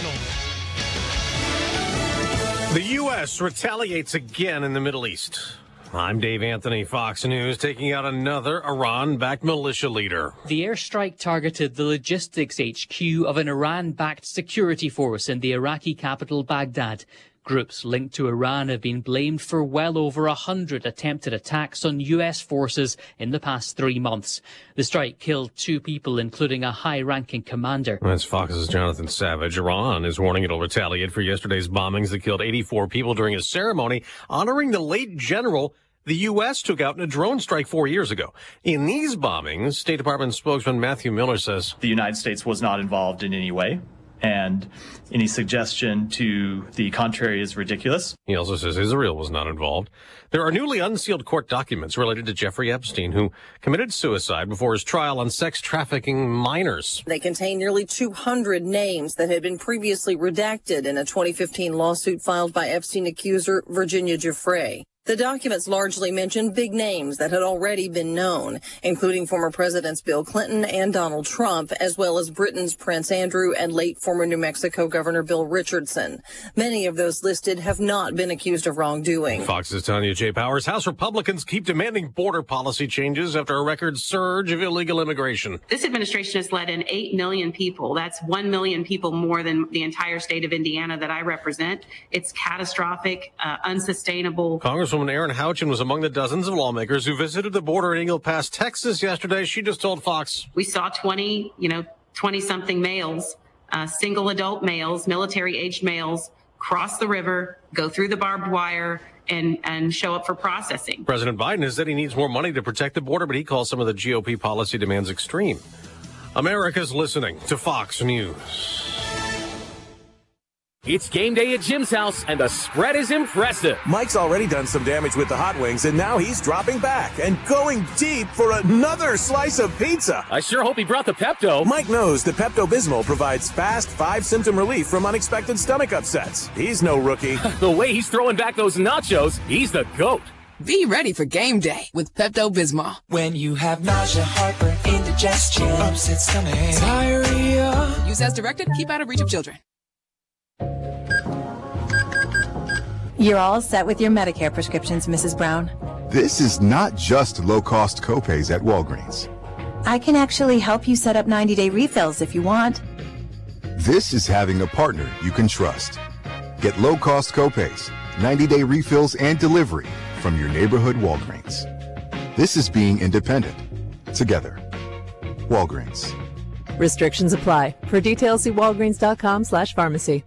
Cardinals. The U.S. retaliates again in the Middle East. I'm Dave Anthony, Fox News, taking out another Iran backed militia leader. The airstrike targeted the logistics HQ of an Iran backed security force in the Iraqi capital, Baghdad. Groups linked to Iran have been blamed for well over a hundred attempted attacks on U.S. forces in the past three months. The strike killed two people, including a high-ranking commander. That's Fox's Jonathan Savage. Iran is warning it'll retaliate for yesterday's bombings that killed 84 people during a ceremony honoring the late general the U.S. took out in a drone strike four years ago. In these bombings, State Department spokesman Matthew Miller says the United States was not involved in any way and any suggestion to the contrary is ridiculous. He also says Israel was not involved. There are newly unsealed court documents related to Jeffrey Epstein, who committed suicide before his trial on sex trafficking minors. They contain nearly 200 names that had been previously redacted in a 2015 lawsuit filed by Epstein accuser Virginia Giuffre. The documents largely mentioned big names that had already been known, including former Presidents Bill Clinton and Donald Trump, as well as Britain's Prince Andrew and late former New Mexico Governor Bill Richardson. Many of those listed have not been accused of wrongdoing. Fox's Tanya J. Powers. House Republicans keep demanding border policy changes after a record surge of illegal immigration. This administration has let in 8 million people. That's 1 million people more than the entire state of Indiana that I represent. It's catastrophic, uh, unsustainable. Congresswoman Congresswoman Erin Houchin was among the dozens of lawmakers who visited the border in Eagle Pass, Texas yesterday. She just told Fox. We saw 20, you know, 20 something males, uh, single adult males, military aged males cross the river, go through the barbed wire, and, and show up for processing. President Biden has said he needs more money to protect the border, but he calls some of the GOP policy demands extreme. America's listening to Fox News. It's game day at Jim's house, and the spread is impressive. Mike's already done some damage with the hot wings, and now he's dropping back and going deep for another slice of pizza. I sure hope he brought the Pepto. Mike knows that Pepto Bismol provides fast, five symptom relief from unexpected stomach upsets. He's no rookie. the way he's throwing back those nachos, he's the GOAT. Be ready for game day with Pepto Bismol. When you have nausea, heartburn, indigestion, upset stomach, diarrhea. Use as directed, keep out of reach of children. You're all set with your Medicare prescriptions, Mrs. Brown. This is not just low-cost copays at Walgreens. I can actually help you set up 90-day refills if you want. This is having a partner you can trust. Get low-cost copays, 90-day refills, and delivery from your neighborhood Walgreens. This is being independent. Together. Walgreens. Restrictions apply. For details, see walgreens.com slash pharmacy.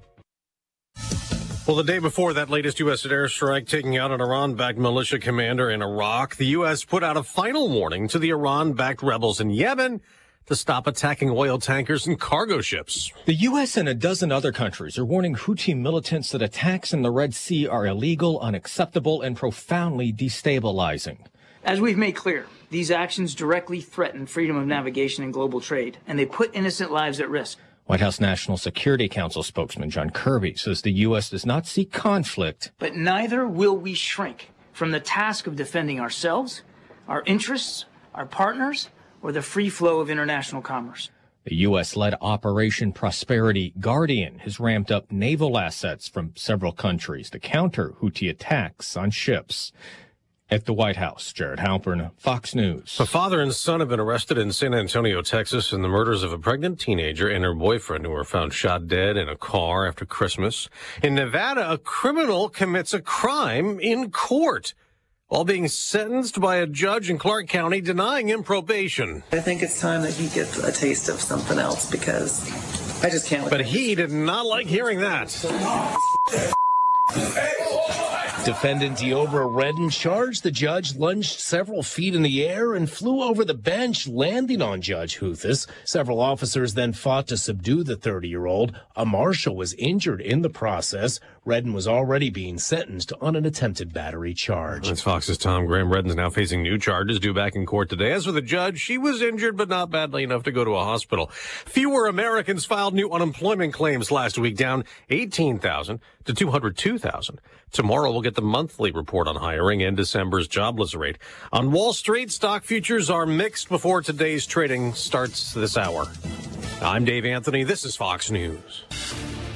Well, the day before that latest U.S. airstrike taking out an Iran-backed militia commander in Iraq, the U.S. put out a final warning to the Iran-backed rebels in Yemen to stop attacking oil tankers and cargo ships. The U.S. and a dozen other countries are warning Houthi militants that attacks in the Red Sea are illegal, unacceptable, and profoundly destabilizing. As we've made clear, these actions directly threaten freedom of navigation and global trade, and they put innocent lives at risk. White House National Security Council spokesman John Kirby says the U.S. does not seek conflict. But neither will we shrink from the task of defending ourselves, our interests, our partners, or the free flow of international commerce. The U.S. led Operation Prosperity Guardian has ramped up naval assets from several countries to counter Houthi attacks on ships at the White House. Jared Halpern, Fox News. A father and son have been arrested in San Antonio, Texas, in the murders of a pregnant teenager and her boyfriend who were found shot dead in a car after Christmas. In Nevada, a criminal commits a crime in court while being sentenced by a judge in Clark County denying him probation. I think it's time that he gets a taste of something else because I just can't. But he did not like hearing that. Defendant Deobra Redden charged the judge lunged several feet in the air and flew over the bench, landing on Judge Holthus. Several officers then fought to subdue the 30-year-old. A marshal was injured in the process. Redden was already being sentenced on an attempted battery charge. That's Fox's Tom Graham. Redden's now facing new charges due back in court today. As for the judge, she was injured, but not badly enough to go to a hospital. Fewer Americans filed new unemployment claims last week, down 18,000 to 202,000. Tomorrow we'll get the monthly report on hiring and December's jobless rate. On Wall Street, stock futures are mixed before today's trading starts this hour. I'm Dave Anthony. This is Fox News.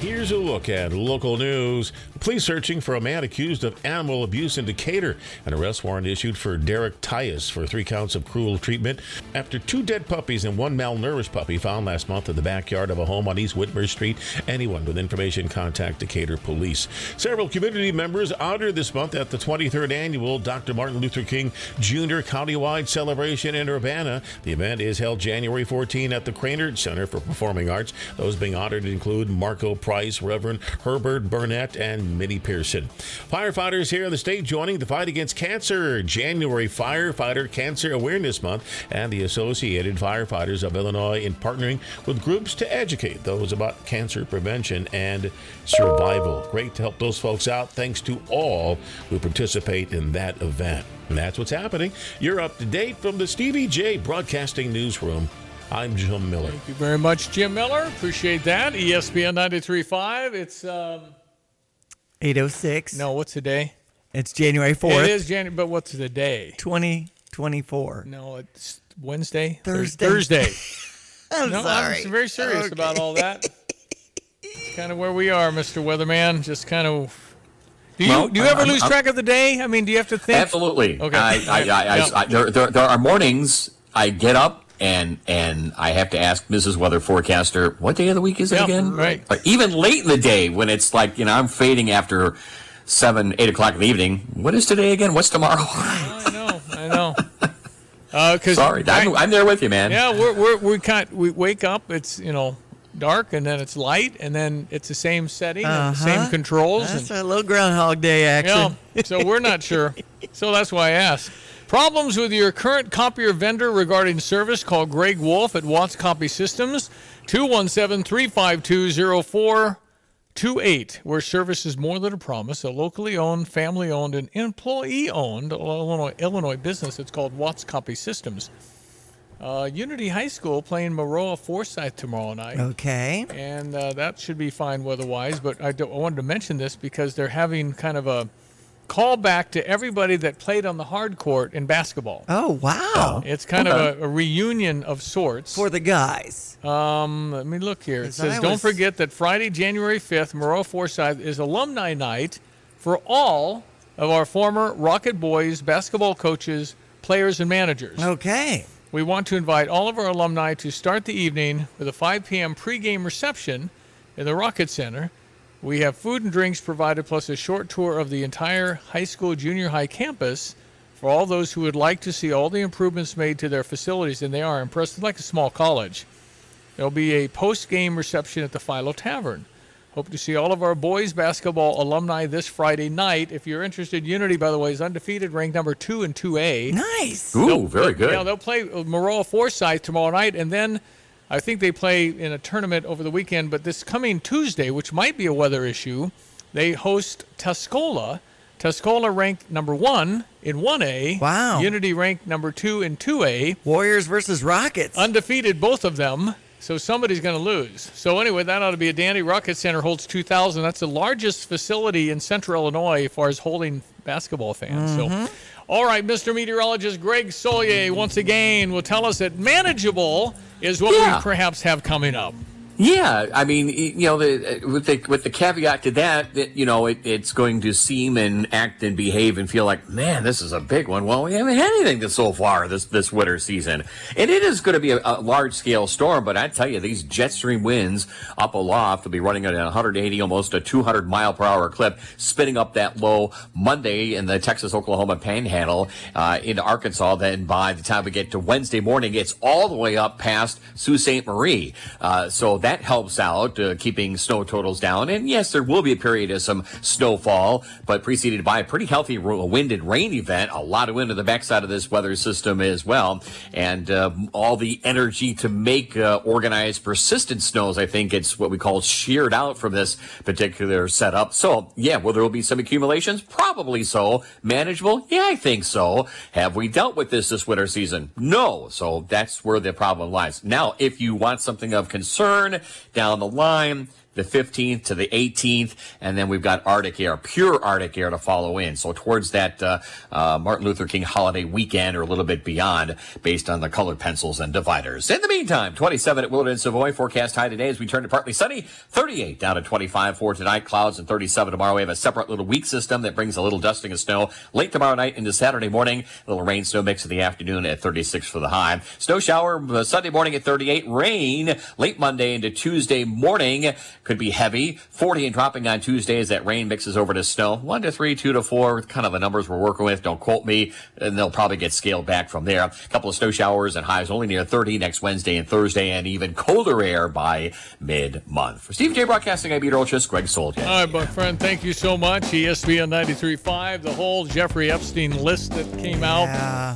Here's a look at local news. News. Police searching for a man accused of animal abuse in Decatur. An arrest warrant issued for Derek Tyus for three counts of cruel treatment after two dead puppies and one malnourished puppy found last month in the backyard of a home on East Whitmer Street. Anyone with information contact Decatur Police. Several community members honored this month at the 23rd annual Dr. Martin Luther King Jr. countywide celebration in Urbana. The event is held January 14 at the Krannert Center for Performing Arts. Those being honored include Marco Price, Reverend Herbert Burnett, and Minnie Pearson. Firefighters here in the state joining the fight against cancer. January Firefighter Cancer Awareness Month and the Associated Firefighters of Illinois in partnering with groups to educate those about cancer prevention and survival. Great to help those folks out. Thanks to all who participate in that event. And that's what's happening. You're up to date from the Stevie Jay Broadcasting Newsroom. I'm Jim Miller. Thank you very much, Jim Miller. Appreciate that. ESPN 93.5. It's um, 806. no, what's the day? It's January 4th. It is January, but what's the day? 2024. No, it's Wednesday. Thursday. Thursday. I'm no, sorry. I'm very serious Okay. about all that. It's kind of where we are, Mr. Weatherman. Just kind of. Do you Well, do you ever I'm- lose I'm- track of the day? I mean, do you have to think? Absolutely. Okay. I, I, I, I, Yeah. I- there, there, there are mornings I get up and and I have to ask Mrs. Weather Forecaster, what day of the week is it again? right. Or even late in the day when it's like you know I'm fading after seven, eight o'clock in the evening. What is today again? What's tomorrow? I know. I know. Uh, cause Sorry, I'm, I'm there with you, man. Yeah, we're, we're we kind we wake up. It's you know dark, and then it's light, and then it's the same setting and the same Uh-huh. controls. That's and, a little Groundhog Day action. Yeah, so we're not sure. So that's why I asked. Problems with your current copier vendor regarding service? Call Greg Wolf at Watts Copy Systems, 217-352-0428, where service is more than a promise. A locally owned, family owned, and employee owned Illinois, Illinois business. It's called Watts Copy Systems. Uh, Unity High School playing Maroa Forsyth tomorrow night. Okay. And uh, that should be fine weather-wise. But I, do, I wanted to mention this because they're having kind of a callback to everybody that played on the hard court in basketball. Oh, wow. It's kind of a, a reunion of sorts. For the guys. Um, let me look here. It says, I don't forget that Friday, January 5th, Moreau Forsyth is alumni night for all of our former Rocket Boys basketball coaches, players, and managers. Okay. We want to invite all of our alumni to start the evening with a 5 p.m. pregame reception in the Rocket Center. We have food and drinks provided, plus a short tour of the entire high school, junior high campus for all those who would like to see all the improvements made to their facilities, and they are impressive, like a small college. There'll be a post game reception at the Philo Tavern. Hope to see all of our boys basketball alumni this Friday night. If you're interested, Unity, by the way, is undefeated, ranked number two in 2A. Nice. Ooh, They'll- very good. Yeah, they'll play uh, Maroa Forsyth tomorrow night, and then I think they play in a tournament over the weekend. But this coming Tuesday, which might be a weather issue, they host Tuscola. Tuscola ranked number one in 1A. Wow. Unity ranked number two in 2A. Warriors versus Rockets. Undefeated, both of them. So somebody's going to lose. So anyway, that ought to be a dandy. Rocket Center holds 2,000. That's the largest facility in Central Illinois as far as holding basketball fans. Mm-hmm. So, all right, Mr. Meteorologist Greg Solier once again will tell us that manageable is what Yeah. we perhaps have coming up. Yeah, I mean, you know, the, with the with the caveat to that, that you know, it, it's going to seem and act and behave and feel like, man, this is a big one. Well, we haven't had anything this so far this this winter season, and it is going to be a, a large scale storm. But I tell you, these jet stream winds up aloft will be running at 180, almost a 200 mile per hour clip, spinning up that low Monday in the Texas Oklahoma Panhandle uh, into Arkansas. Then by the time we get to Wednesday morning, it's all the way up past Sault Ste. Marie. Uh, so that helps out, uh, keeping snow totals down. And yes, there will be a period of some snowfall, but preceded by a pretty healthy wind and rain event. A lot of wind to the backside of this weather system as well. And uh, all the energy to make uh, organized persistent snows, I think it's what we call sheared out from this particular setup. So, yeah, will there will be some accumulations? Probably so. Manageable? Yeah, I think so. Have we dealt with this this winter season? No. So that's where the problem lies. Now, if you want something of concern down the line, the 15th to the 18th, and then we've got Arctic air, pure Arctic air to follow in. So towards that uh, uh, Martin Luther King holiday weekend or a little bit beyond, based on the colored pencils and dividers. In the meantime, 27 at Willard and Savoy. Forecast high today as we turn to partly sunny. 38 down to 25 for tonight. Clouds and 37 tomorrow. We have a separate little weak system that brings a little dusting of snow late tomorrow night into Saturday morning. A little rain snow mix in the afternoon at 36 for the high. Snow shower uh, Sunday morning at 38. Rain late Monday into Tuesday morning could be heavy. 40 and dropping on Tuesday as that rain mixes over to snow. One to three, two to four, kind of the numbers we're working with. Don't quote me. And they'll probably get scaled back from there. A couple of snow showers and highs only near 30 next Wednesday and Thursday, and even colder air by mid month. For Steve J. Broadcasting, I'm Peter Olchis, Greg Sold. All right, my friend, thank you so much. ESPN 93.5, the whole Jeffrey Epstein list that came out.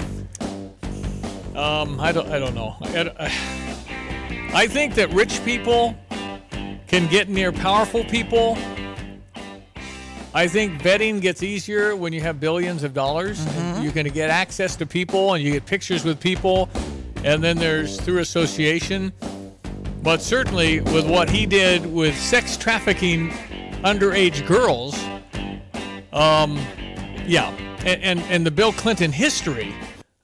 Um, I don't, I don't know. I, I think that rich people can get near powerful people. I think vetting gets easier when you have billions of dollars. Mm-hmm. You can get access to people and you get pictures with people. And then there's through association. But certainly with what he did with sex trafficking underage girls, um, yeah. And, and, and the Bill Clinton history.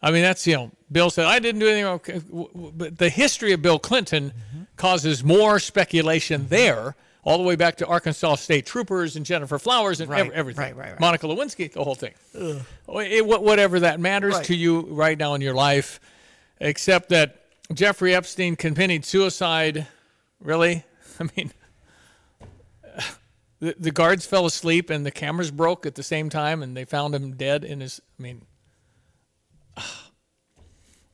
I mean, that's, you know, Bill said, I didn't do anything wrong. Okay, w- w- But the history of Bill Clinton causes more speculation there, all the way back to Arkansas State Troopers and Gennifer Flowers and ev- everything. right, right, right. Monica Lewinsky, the whole thing. It- whatever that matters Right. to you right now in your life, except that Jeffrey Epstein committed suicide. Really? I mean, the, the guards fell asleep and the cameras broke at the same time and they found him dead in his. I mean,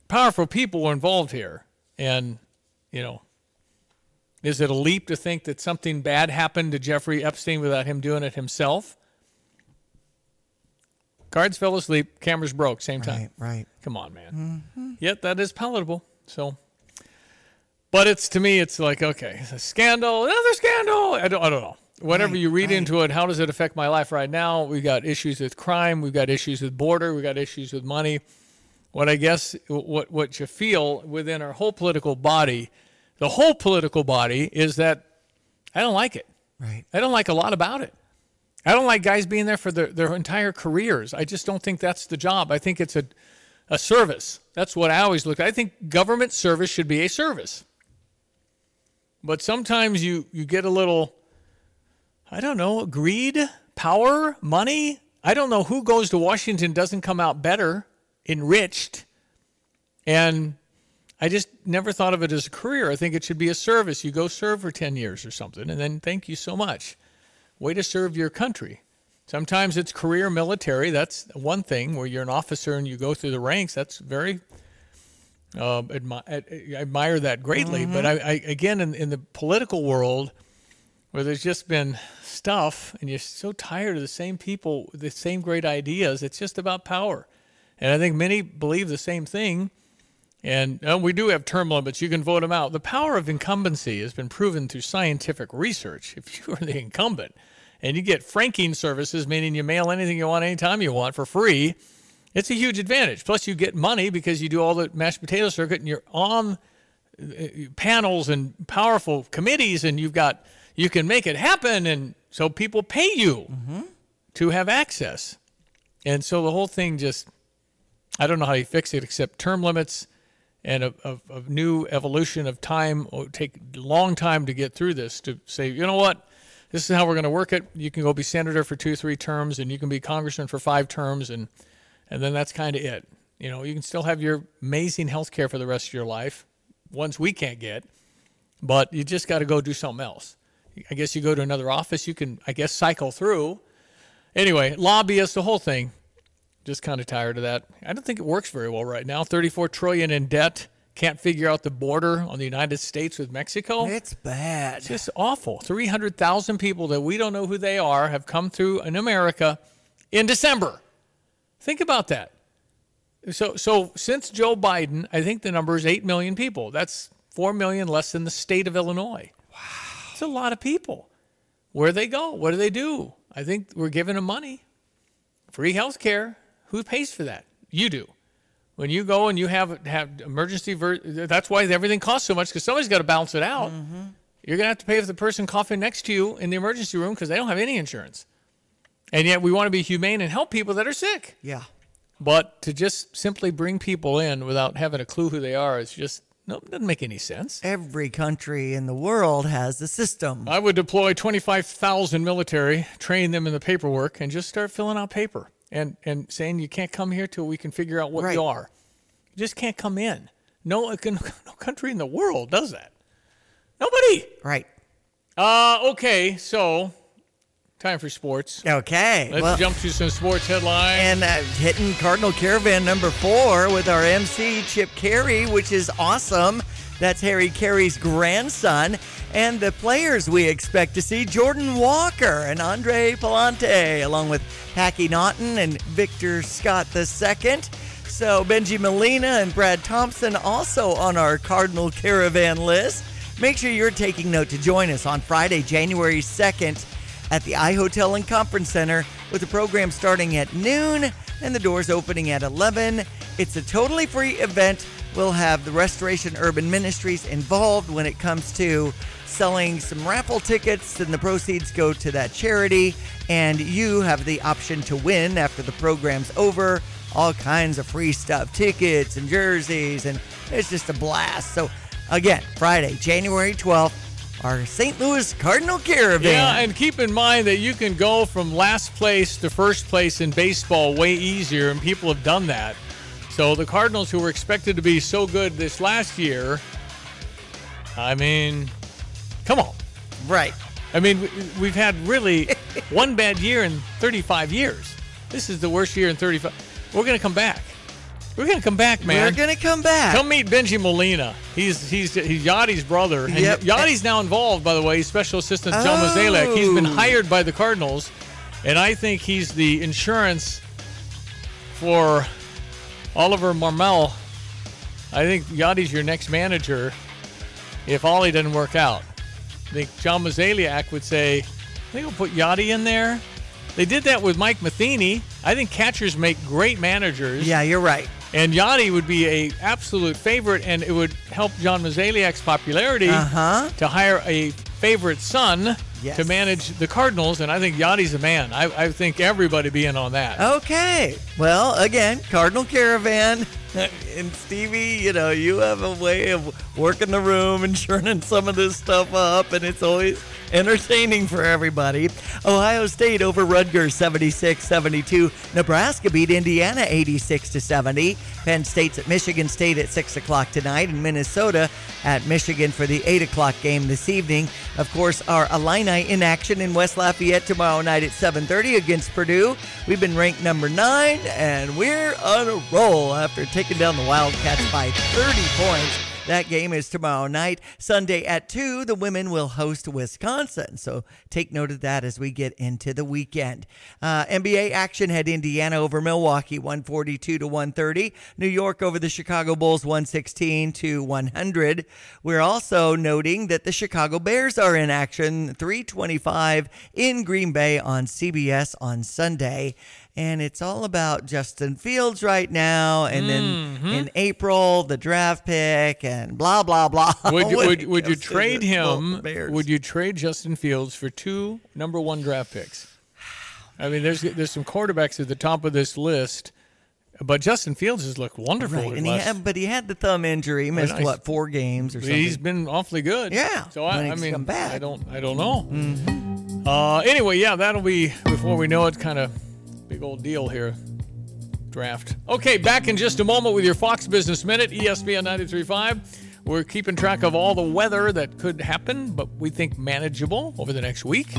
powerful people were involved here. And, you know, is it a leap to think that something bad happened to Jeffrey Epstein without him doing it himself? Guards fell asleep, cameras broke, same time. Right, right. Come on, man. Mm-hmm. Yet that is palatable. So, but it's to me, it's like okay, it's a scandal, another scandal. I don't, I don't know. Whatever you read into it, how does it affect my life right now? We've got issues with crime, we've got issues with border, we've got issues with money. What I guess what what you feel within our whole political body, the whole political body is that I don't like it. Right. I don't like a lot about it. I don't like guys being there for their, their entire careers. I just don't think that's the job. I think it's a, a service. That's what I always look at. I think government service should be a service. But sometimes you, you get a little, I don't know, greed, power, money. I don't know who goes to Washington doesn't come out better, enriched. And I just never thought of it as a career. I think it should be a service. You go serve for 10 years or something, and then thank you so much. Way to serve your country. Sometimes it's career military. That's one thing where you're an officer and you go through the ranks. That's very, uh, admi- I admire that greatly. But I, I again, in, in the political world, where there's just been stuff and you're so tired of the same people, the same great ideas, it's just about power. And I think many believe the same thing. And uh, we do have term limits. You can vote them out. The power of incumbency has been proven through scientific research. If you are the incumbent and you get franking services, meaning you mail anything you want anytime you want for free, it's a huge advantage. Plus, you get money because you do all the mashed potato circuit and you're on uh, panels and powerful committees and you've got, you can make it happen. And so people pay you to have access. And so the whole thing just, I don't know how you fix it except term limits and a, a, a new evolution of time. Will take a long time to get through this to say, you know what, this is how we're going to work it. You can go be senator for two, three terms, and you can be congressman for five terms, and and then that's kind of it. You know, you can still have your amazing health care for the rest of your life, ones we can't get, but you just got to go do something else. I guess you go to another office, you can, I guess, cycle through. Anyway, lobbyists, the whole thing. Just kind of tired of that. I don't think it works very well right now. 34 trillion in debt. Can't figure out the border on the United States with Mexico. It's bad. It's just awful. 300,000 people that we don't know who they are have come through in America in December. Think about that. So, so since Joe Biden, I think the number is 8 million people. That's 4 million less than the state of Illinois. Wow. It's a lot of people. Where do they go? What do they do? I think we're giving them money. Free health care. Who pays for that? You do. When you go and you have have emergency, ver- that's why everything costs so much because somebody's got to balance it out. Mm-hmm. You're going to have to pay for the person coughing next to you in the emergency room because they don't have any insurance. And yet we want to be humane and help people that are sick. Yeah. But to just simply bring people in without having a clue who they are is just no, doesn't make any sense. Every country in the world has a system. I would deploy 25,000 military, train them in the paperwork, and just start filling out paper and, and saying you can't come here till we can figure out what Right. you are. You just can't come in. No, no country in the world does that. Nobody. Right. Uh, okay, so time for sports. Okay. Let's well- jump to some sports headlines. And uh, hitting Cardinal Caravan number four with our MC Chip Caray, which is awesome. That's Harry Caray's grandson. And the players we expect to see Jordan Walker and Andre Pallante, along with Packy Naughton and Victor Scott II. So Bengie Molina and Brad Thompson also on our Cardinal Caravan list. Make sure you're taking note to join us on Friday, January 2nd at the iHotel and Conference Center with the program starting at noon and the doors opening at 11. It's a totally free event. We'll have the Restoration Urban Ministries involved when it comes to selling some raffle tickets, and the proceeds go to that charity. And you have the option to win after the program's over. All kinds of free stuff, tickets and jerseys, and it's just a blast. So, again, Friday, January 12th, our St. Louis Cardinal Caravan. Yeah, and keep in mind that you can go from last place to first place in baseball way easier, and people have done that. So the Cardinals, who were expected to be so good this last year, I mean, come on. Right. I mean, we- we've had really one bad year in 35 years. This is the worst year in 35. We're going to come back. We're going to come back, man. We're gonna come back. Come meet Bengie Molina. He's he's he's Yadi's brother. And Yep. Yadi's now involved, by the way. He's special assistant John oh. Mozeliak. He's been Oh. hired by the Cardinals, and I think he's the insurance for Oliver Marmol. I think Yadi's your next manager if Ollie doesn't work out. I think John Mozeliak would say, I think we'll put Yadi in there. They did that with Mike Matheny. I think catchers make great managers. Yeah, you're right. And Yadi would be a absolute favorite, and it would help John Mozeliak's popularity Uh-huh. to hire a favorite son Yes. to manage the Cardinals. And I think Yadi's a man. I, I think everybody be in on that. Okay. Well, again, Cardinal Caravan. And Stevie, you know, you have a way of working the room and churning some of this stuff up, and it's always entertaining for everybody. Ohio State over Rutgers 76 72. Nebraska beat Indiana 86 70. Penn State's at Michigan State at 6 o'clock tonight, and Minnesota at Michigan for the 8 o'clock game this evening. Of course, our Illini in action in West Lafayette tomorrow night at 7:30 against Purdue. We've been ranked number nine, and we're on a roll after taking down the Wildcats by 30 points. That game is tomorrow night. Sunday at 2, the women will host Wisconsin. So take note of that as we get into the weekend. Uh, NBA action had Indiana over Milwaukee 142 to 130. New York over the Chicago Bulls 116 to 100. We're also noting that the Chicago Bears are in action 325 in Green Bay on CBS on Sunday. And it's all about Justin Fields right now. And then Mhm. in April, the draft pick and blah, blah, blah. Would you, would, would you trade him? Would you trade Justin Fields for two number one draft picks? I mean, there's there's some quarterbacks at the top of this list, but Justin Fields has looked wonderful. Right, and he had, but he had the thumb injury. He missed I- what four games or something. He's been awfully good. Yeah, So I, I mean. I don't, I don't know. Uh, anyway, yeah, that'll be before we know it. Kind of old deal here. Draft. Okay, back in just a moment with your Fox Business Minute, ESPN 93.5. We're keeping track of all the weather that could happen, but we think manageable over the next week.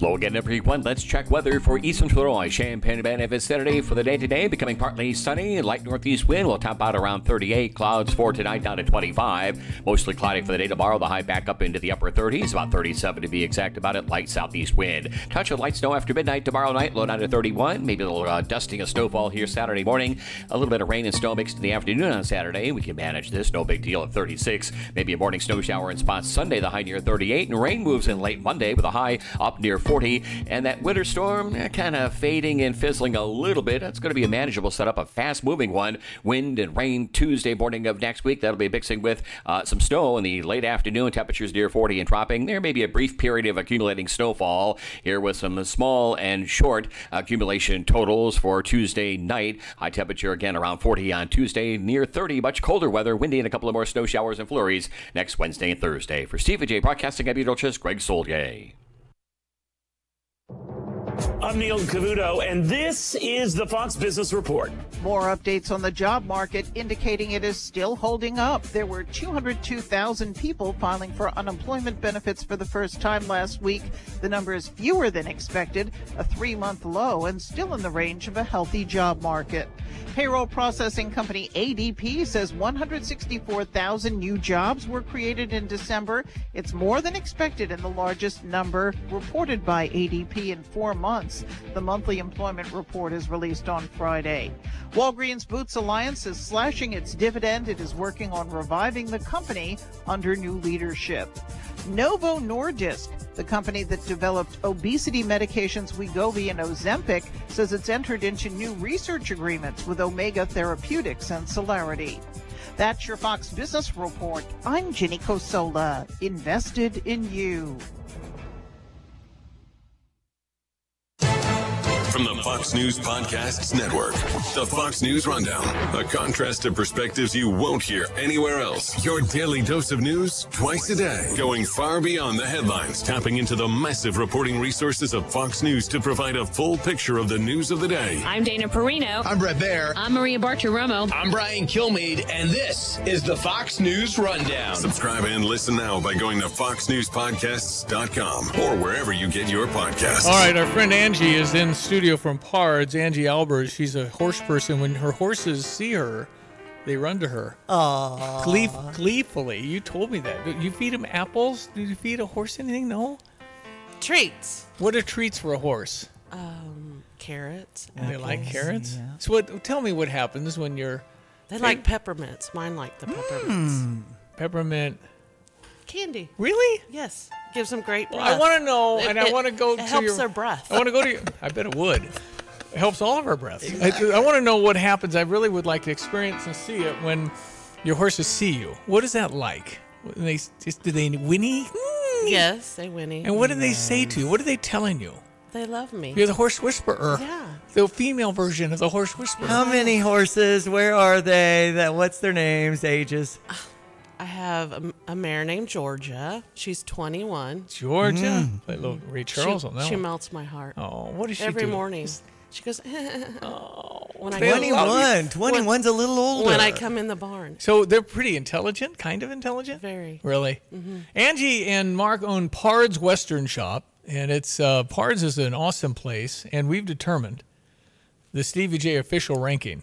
Low again every one. Let's check weather for eastern Illinois. Champaign Urbana vicinity for the day today, becoming partly sunny. Light northeast wind will top out around 38. Clouds for tonight down to 25. Mostly cloudy for the day tomorrow. The high back up into the upper 30s, about 37 to be exact about it. Light southeast wind. Touch of light snow after midnight tomorrow night. Low down to 31. Maybe a little uh, dusting of snowfall here Saturday morning. A little bit of rain and snow mixed in the afternoon on Saturday. We can manage this. No big deal at 36. Maybe a morning snow shower in spots Sunday. The high near 38. And rain moves in late Monday with a high up near 40. And that winter storm eh, kind of fading and fizzling a little bit. It's going to be a manageable setup, a fast moving one. Wind and rain Tuesday morning of next week. That'll be mixing with uh, some snow in the late afternoon. Temperatures near 40 and dropping. There may be a brief period of accumulating snowfall here with some small and short accumulation totals for Tuesday night. High temperature again around 40 on Tuesday, near 30. Much colder weather, windy, and a couple of more snow showers and flurries next Wednesday and Thursday. For Steve J. Broadcasting at Beetlejuice, Greg Soldier you I'm Neil Cavuto, and this is the Fox Business Report. More updates on the job market indicating it is still holding up. There were 202,000 people filing for unemployment benefits for the first time last week. The number is fewer than expected, a three month low, and still in the range of a healthy job market. Payroll processing company ADP says 164,000 new jobs were created in December. It's more than expected and the largest number reported by ADP in four months. The monthly employment report is released on Friday. Walgreens Boots Alliance is slashing its dividend. It is working on reviving the company under new leadership. Novo Nordisk, the company that developed obesity medications Wegovy and Ozempic, says it's entered into new research agreements with Omega Therapeutics and Cellarity. That's your Fox Business Report. I'm Jenny Cosola, invested in you. From the Fox News Podcasts Network, the Fox News Rundown, a contrast of perspectives you won't hear anywhere else. Your daily dose of news twice a day, going far beyond the headlines, tapping into the massive reporting resources of Fox News to provide a full picture of the news of the day. I'm Dana Perino. I'm Bret Baier. I'm Maria Bartiromo. I'm Brian Kilmeade, and this is the Fox News Rundown. Subscribe and listen now by going to foxnewspodcasts.com or wherever you get your podcasts. All right, our friend Angie is in studio from Pards. Angie Albers. She's a horse person. When her horses see her, they run to her. Aww. Glee- gleefully. You told me that. You feed them apples? Did you feed a horse anything? No. Treats. What are treats for a horse? Um, carrots. And they like apples. carrots. So what? Tell me what happens when you're. They like peppermints. Mine like the peppermints. Hmm. Peppermint. Candy. Really? Yes. Gives them great breath. I want to know, It- and I want to go to helps your. their breath. I want to go to. Your, I bet it would. It helps all of our breath. I, I want to know what happens. I really would like to experience and see it when your horses see you. What is that like? When they just do they whinny? Hmm. Yes, they whinny. And what do they say to you? What are they telling you? They love me. You're the horse whisperer. Yeah. The female version of the horse whisperer. How many horses? Where are they? That what's their names, ages? Ah, I have a, a mare named Georgia. She's 21. Georgia? Mm. Play a little Ray Charles she, on that She one. melts my heart. Oh, what does she Every do? morning. She goes, oh, when I 21. 21's a little older. When I come in the barn. So they're pretty intelligent, kind of intelligent. Very. Really? Mhm. Angie and Mark own Pard's Western Shop, and it's uh, Pard's is an awesome place, and we've determined the Stevie Jay official ranking.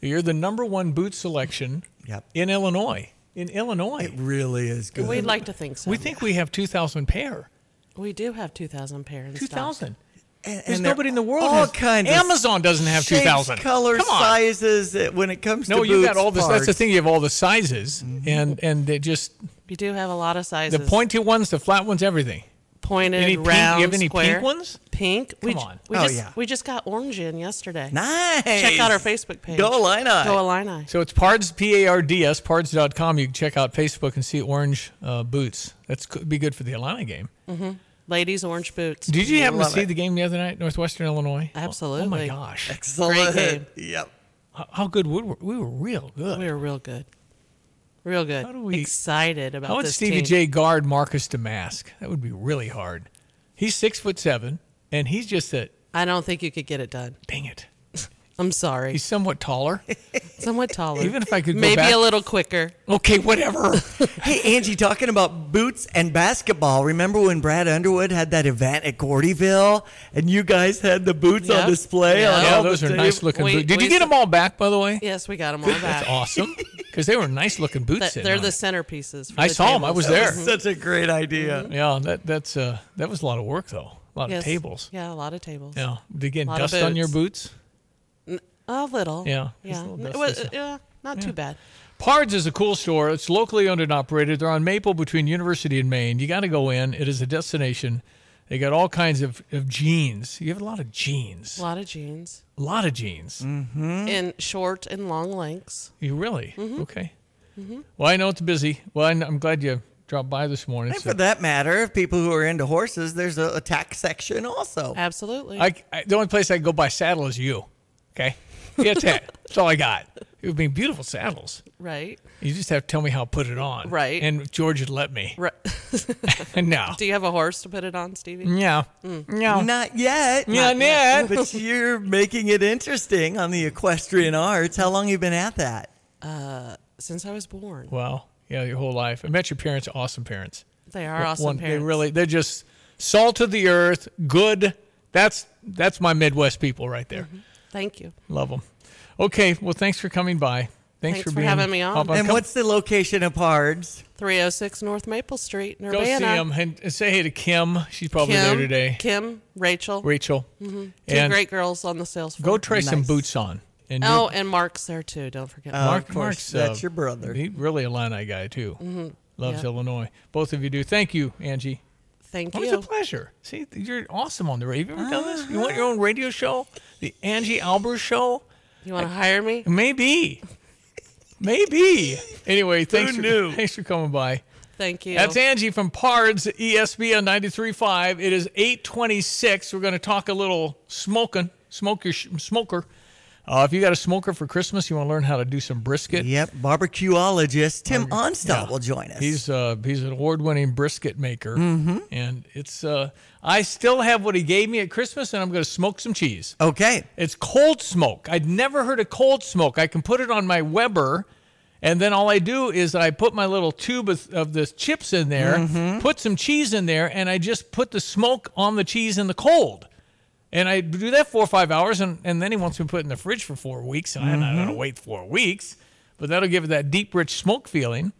You're the number one boot selection Yep. in Illinois. In Illinois, It really is good. We'd like to think so. we think we have 2,000 pair. We do have 2,000 pair in 2,000. And, There's and they're nobody in the world All has- kinds. of Amazon doesn't have shapes, 2,000. colors, Come on. sizes. uh, When it comes No, to no, you got boots, all this. That's the thing. You have all the sizes, and and they just You do have a lot of sizes. the pointy ones, the flat ones, everything. Pointed, Any pink- you have any pink ones? Pink. we, Come j- on. We Oh, just, yeah. We just got orange in yesterday. Nice. Check out our Facebook page. Go Illini. Go Illini. So it's Pards, P A R D S, Pards.com. You can check out Facebook and see orange uh, boots. That's could be good for the Atlanta game. Mm-hmm. Ladies orange boots. Did you happen to see it. the game the other night, Northwestern Illinois? Oh- Absolutely. Oh, my gosh. Excellent. Great game. Yep. How, how good we were. We were real good. We were real good. Real good. How do we- Excited about How would Stevie team. J guard Marcus Domask? That would be really hard. He's six foot seven, and he's just a I don't think you could get it done. dang it. I'm sorry. He's somewhat taller. somewhat taller. Even if I could go maybe back- a little quicker. Okay, whatever. Hey, Angie, talking about boots and basketball. Remember when Brad Underwood had that event at Gordyville and you guys had the boots Yep. on display? Yeah. on yeah, all those the are nice looking We- boots. Did we you get them all back, by the way? Yes, we got them all back. That's awesome. Because they were nice looking boots. That- sitting they're on the it. centerpieces. For I the saw 'em. I tables. was That there. was such a great idea. Yeah, that that's uh that was a lot of work though. A lot Yes. of tables. Yeah, a lot of tables. Yeah. Did you get Lot of dust on your boots? A little. Yeah, Yeah. little It was- yeah, not too bad. Pards is a cool store. It's locally owned and operated. They're on Maple between University and Main. You got to go in. It is a destination. They got all kinds of, of jeans. You have a lot of jeans. A lot of jeans. A lot of jeans. Mm-hmm. In short and long lengths. You really? Mhm. Okay. Mhm. Well, I know it's busy. Well, I- I'm glad you dropped by this morning. And so- for that matter, people who are into horses, there's a, a tack section also. Absolutely. I, I- the only place I can go buy saddle is you. Okay, get that. That's all I got. It would be beautiful saddles. Right. You just have to tell me how to put it on. Right. And George would let me. Right. no. Do you have a horse to put it on, Stevie? Yeah. Mm. No. Not yet. Not yet. but you're making it interesting on the equestrian arts. How long you been at that? Uh, since I was born. Well, yeah, your whole life. I met your parents. Awesome parents. They are awesome They parents. really. They're just salt of the earth. Good. That's that's my Midwest people right there. Thank you. Love them. Okay. Well, thanks for coming by. Thanks, Thanks for, for being, having me on. hop And Come- what's the location of Pards? 306 North Maple Street, Go Urbana. see him and and say hey to Kim. She's probably Kim, there today. Kim, Rachel. Rachel. hmm Two And great girls on the sales floor. Go try some boots on. And oh, and Mark's there too. Don't forget. Oh, Mark, of course. Mark's That's uh, your brother. He really a Illini guy too. Mhm. Loves Yeah. Illinois. Both of you do. Thank you, Angie. Thank Always you. Always a pleasure. See, you're awesome on the radio. Have you ever done this? You want your ah. own radio show? The Angie Albers Show? You want to hire me? Maybe. Maybe. Anyway, thanks for, knew? thanks for coming by. Thank you. That's Angie from Pards, ESPN 93.5. It is 826. We're going to talk a little smoking, smoke your sh- smoker. Uh, if you got a smoker for Christmas, you want to learn how to do some brisket. Yep, barbecueologist Tim Onstott Yeah. will join us. He's uh, he's an award-winning brisket maker, Mhm. and it's uh, I still have what he gave me at Christmas, and I'm going to smoke some cheese. Okay. It's cold smoke. I'd never heard of cold smoke. I can put it on my Weber, and then all I do is I put my little tube of, of the chips in there, Mhm. put some cheese in there, and I just put the smoke on the cheese in the cold. And I do that four or five hours, and, and then he wants me to put it in the fridge for four weeks, and I'm not going to Mhm. wait four weeks, but that'll give it that deep, rich smoke feeling,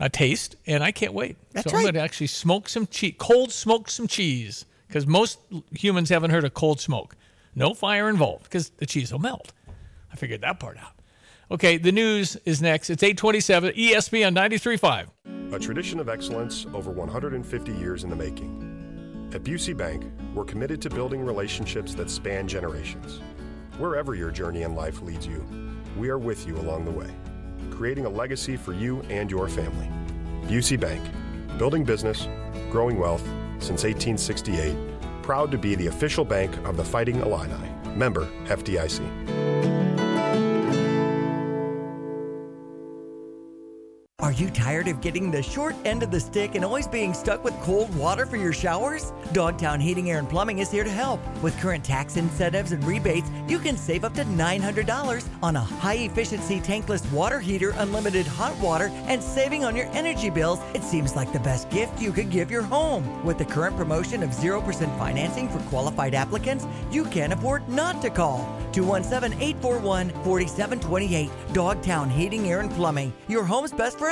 a taste, and I can't wait. That's so I'm going to actually smoke some cheese, cold smoke some cheese, because most humans haven't heard of cold smoke. No fire involved, because the cheese will melt. I figured that part out. Okay, the news is next. It's 827 ESPN 93.5. A tradition of excellence over 150 years in the making. At Busey Bank, we're committed to building relationships that span generations. Wherever your journey in life leads you, we are with you along the way, creating a legacy for you and your family. Busey Bank, building business, growing wealth since 1868, proud to be the official bank of the Fighting Illini. Member FDIC. Are you tired of getting the short end of the stick and always being stuck with cold water for your showers? Dogtown Heating, Air, and Plumbing is here to help. With current tax incentives and rebates, you can save up to $900 on a high efficiency tankless water heater, unlimited hot water, and saving on your energy bills. It seems like the best gift you could give your home. With the current promotion of 0% financing for qualified applicants, you can't afford not to call. 217 841 4728. Dogtown Heating, Air, and Plumbing, your home's best friend.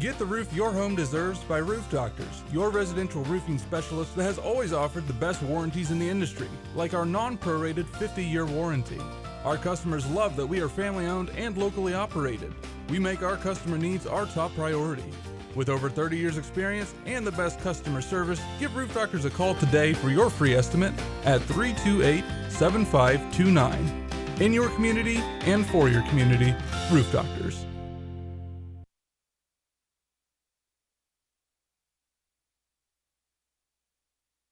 Get the roof your home deserves by Roof Doctors, your residential roofing specialist that has always offered the best warranties in the industry, like our non prorated 50 year warranty. Our customers love that we are family owned and locally operated. We make our customer needs our top priority. With over 30 years' experience and the best customer service, give Roof Doctors a call today for your free estimate at 328 7529. In your community and for your community, Roof Doctors.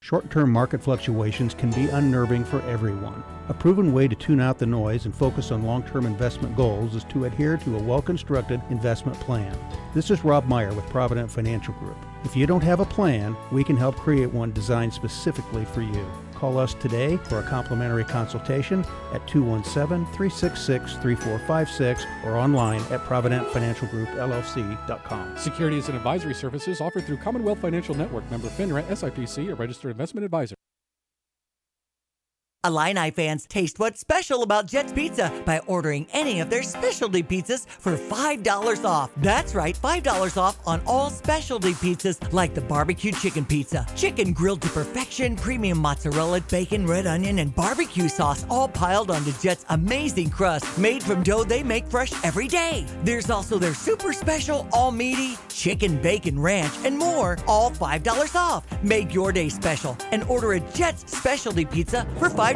Short term market fluctuations can be unnerving for everyone. A proven way to tune out the noise and focus on long term investment goals is to adhere to a well constructed investment plan. This is Rob Meyer with Provident Financial Group. If you don't have a plan, we can help create one designed specifically for you. Call us today for a complimentary consultation at 217 366 3456 or online at ProvidentFinancialGroupLLC.com. Securities and advisory services offered through Commonwealth Financial Network member FINRA SIPC, a registered investment advisor. Illini fans taste what's special about Jet's Pizza by ordering any of their specialty pizzas for $5 off. That's right, $5 off on all specialty pizzas like the barbecue chicken pizza, chicken grilled to perfection, premium mozzarella, bacon, red onion, and barbecue sauce all piled onto Jet's amazing crust made from dough they make fresh every day. There's also their super special all meaty chicken bacon ranch and more, all $5 off. Make your day special and order a Jet's specialty pizza for $5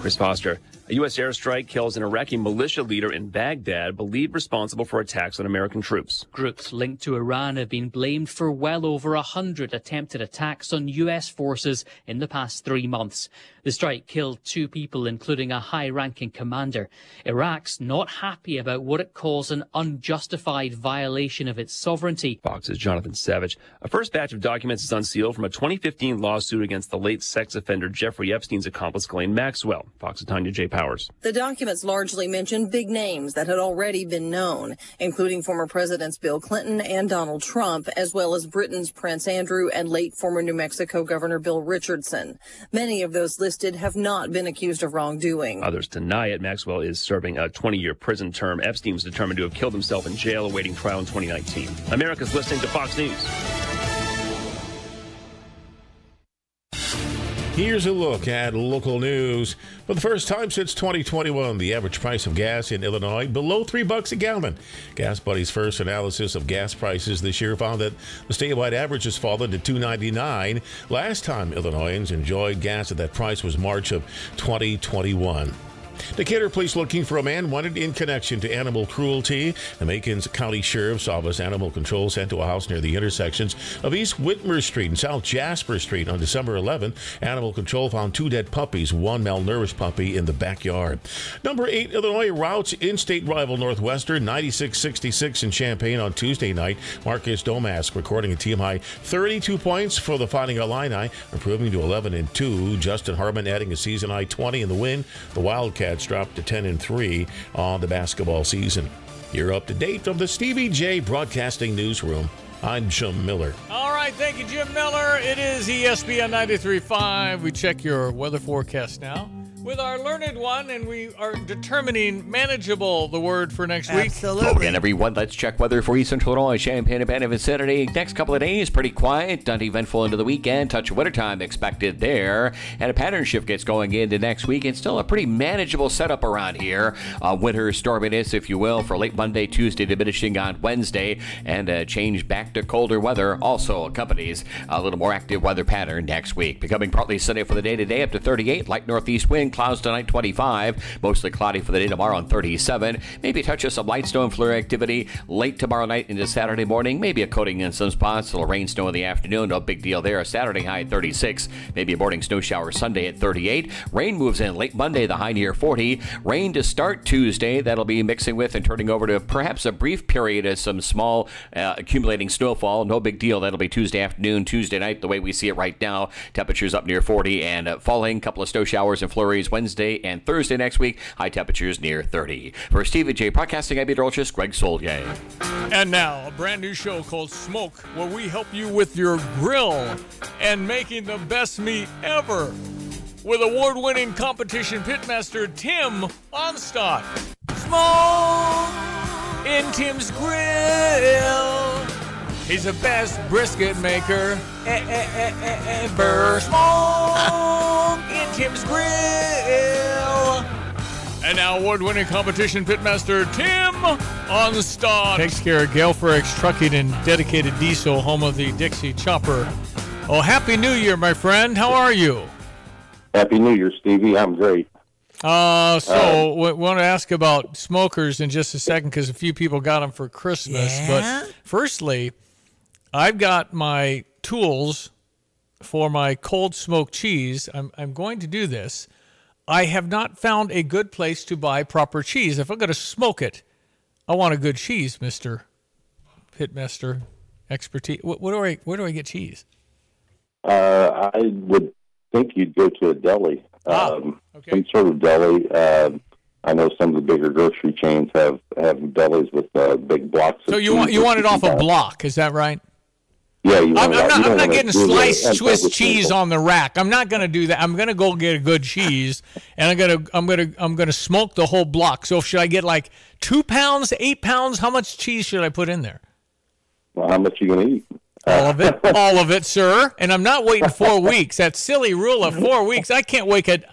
Chris Foster. A U.S. airstrike kills an Iraqi militia leader in Baghdad, believed responsible for attacks on American troops. Groups linked to Iran have been blamed for well over a hundred attempted attacks on U.S. forces in the past three months. The strike killed two people, including a high-ranking commander. Iraq's not happy about what it calls an unjustified violation of its sovereignty. Fox's Jonathan Savage. A first batch of documents is unsealed from a 2015 lawsuit against the late sex offender Jeffrey Epstein's accomplice Ghislaine Maxwell. Fox's Tanya J. Powers. The documents largely mention big names that had already been known, including former Presidents Bill Clinton and Donald Trump, as well as Britain's Prince Andrew and late former New Mexico Governor Bill Richardson. Many of those listed have not been accused of wrongdoing. Others deny it. Maxwell is serving a 20 year prison term. Epstein was determined to have killed himself in jail awaiting trial in 2019. America's listening to Fox News. Here's a look at local news. For the first time since 2021, the average price of gas in Illinois below three bucks a gallon. Gas Buddy's first analysis of gas prices this year found that the statewide average has fallen to 2.99. Last time Illinoisans enjoyed gas at that price was March of 2021. Decatur police looking for a man wanted in connection to animal cruelty. The Macon's County Sheriff's Office Animal Control sent to a house near the intersections of East Whitmer Street and South Jasper Street on December 11. Animal Control found two dead puppies, one malnourished puppy in the backyard. Number 8 Illinois routes in-state rival Northwestern 96-66 in Champaign on Tuesday night. Marcus Domask recording a team high 32 points for the Fighting Illini, improving to 11 and 2. Justin Harmon adding a season high 20 in the win. The Wildcats dropped to 10 and 3 on the basketball season. You're up to date from the Stevie Jay Broadcasting Newsroom. I'm Jim Miller. All right, thank you, Jim Miller. It is ESPN 93.5. We check your weather forecast now with our learned one, and we are determining manageable the word for next week. Hello again, everyone. Let's check weather for East Central Illinois, Champaign, and Benefit Saturday. Next couple of days, pretty quiet, not eventful into the weekend. Touch of wintertime expected there. And a pattern shift gets going into next week. It's still a pretty manageable setup around here. Uh, winter storminess, if you will, for late Monday, Tuesday, diminishing on Wednesday, and a change back to colder weather also accompanies a little more active weather pattern next week. Becoming partly sunny for the day today, up to 38. Light northeast wind, clouds tonight 25. Mostly cloudy for the day tomorrow on 37. Maybe touch of some light snow and flurry activity late tomorrow night into Saturday morning. Maybe a coating in some spots. A little rain, snow in the afternoon. No big deal there. A Saturday high at 36. Maybe a morning snow shower Sunday at 38. Rain moves in late Monday, the high near 40. Rain to start Tuesday. That'll be mixing with and turning over to perhaps a brief period of some small uh, accumulating snowfall. No big deal. That'll be Tuesday afternoon, Tuesday night, the way we see it right now. Temperatures up near 40 and uh, falling. Couple of snow showers and flurries Wednesday and Thursday next week. High temperatures near 30. For Steve J. Broadcasting, I'm Peter Olchis, Greg Solye. And now, a brand new show called Smoke, where we help you with your grill and making the best meat ever. With award winning competition pitmaster Tim Onstott. Smoke in Tim's Grill. He's the best brisket maker ever. Smoke Tim's Grill. And now, award winning competition pitmaster Tim Onstott. Takes care of Gale Ferrex Trucking and Dedicated Diesel, home of the Dixie Chopper. Oh, Happy New Year, my friend. How are you? Happy New Year, Stevie. I'm great. Uh, so we want to ask about smokers in just a second because a few people got them for Christmas. Yeah? But firstly, I've got my tools for my cold smoked cheese. I'm, I'm going to do this. I have not found a good place to buy proper cheese. If I'm going to smoke it, I want a good cheese, Mister Pitmaster expertise. What, what do I? Where do I get cheese? Uh, I would think you'd go to a deli, Ah, um, some sort of deli. Um I know some of the bigger grocery chains have have delis with uh, big blocks. So of you want you want it off a block? Is that right? Yeah, you I'm, I'm not, you I'm don't getting sliced end Swiss cheese on the rack. I'm not going to do that. I'm going to go get a good cheese, and I'm going to I'm going to I'm going to smoke the whole block. So should I get like two pounds, eight pounds? How much cheese should I put in there? Well, how much you gonna eat? All of it, all of it, sir. And I'm not waiting four weeks. That silly rule of four weeks. I can't wait. At,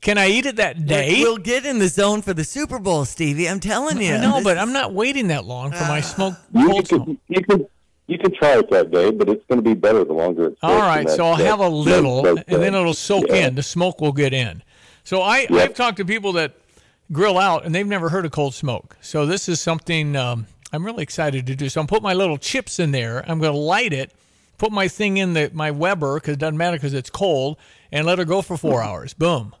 can I eat it that day? We'll get in the zone for the Super Bowl, Stevie. I'm telling you. No, but is- I'm not waiting that long for my ah. smoke. You could, you could you can try it that day, but it's going to be better the longer it's. All right, so I'll that- have a little, and then it'll soak yeah. in. The smoke will get in. So I, Yep. I've talked to people that grill out, and they've never heard of cold smoke. So this is something um, I'm really excited to do. So I'm put my little chips in there. I'm going to light it, put my thing in the my Weber because it doesn't matter because it's cold, and let her go for four hours. Boom.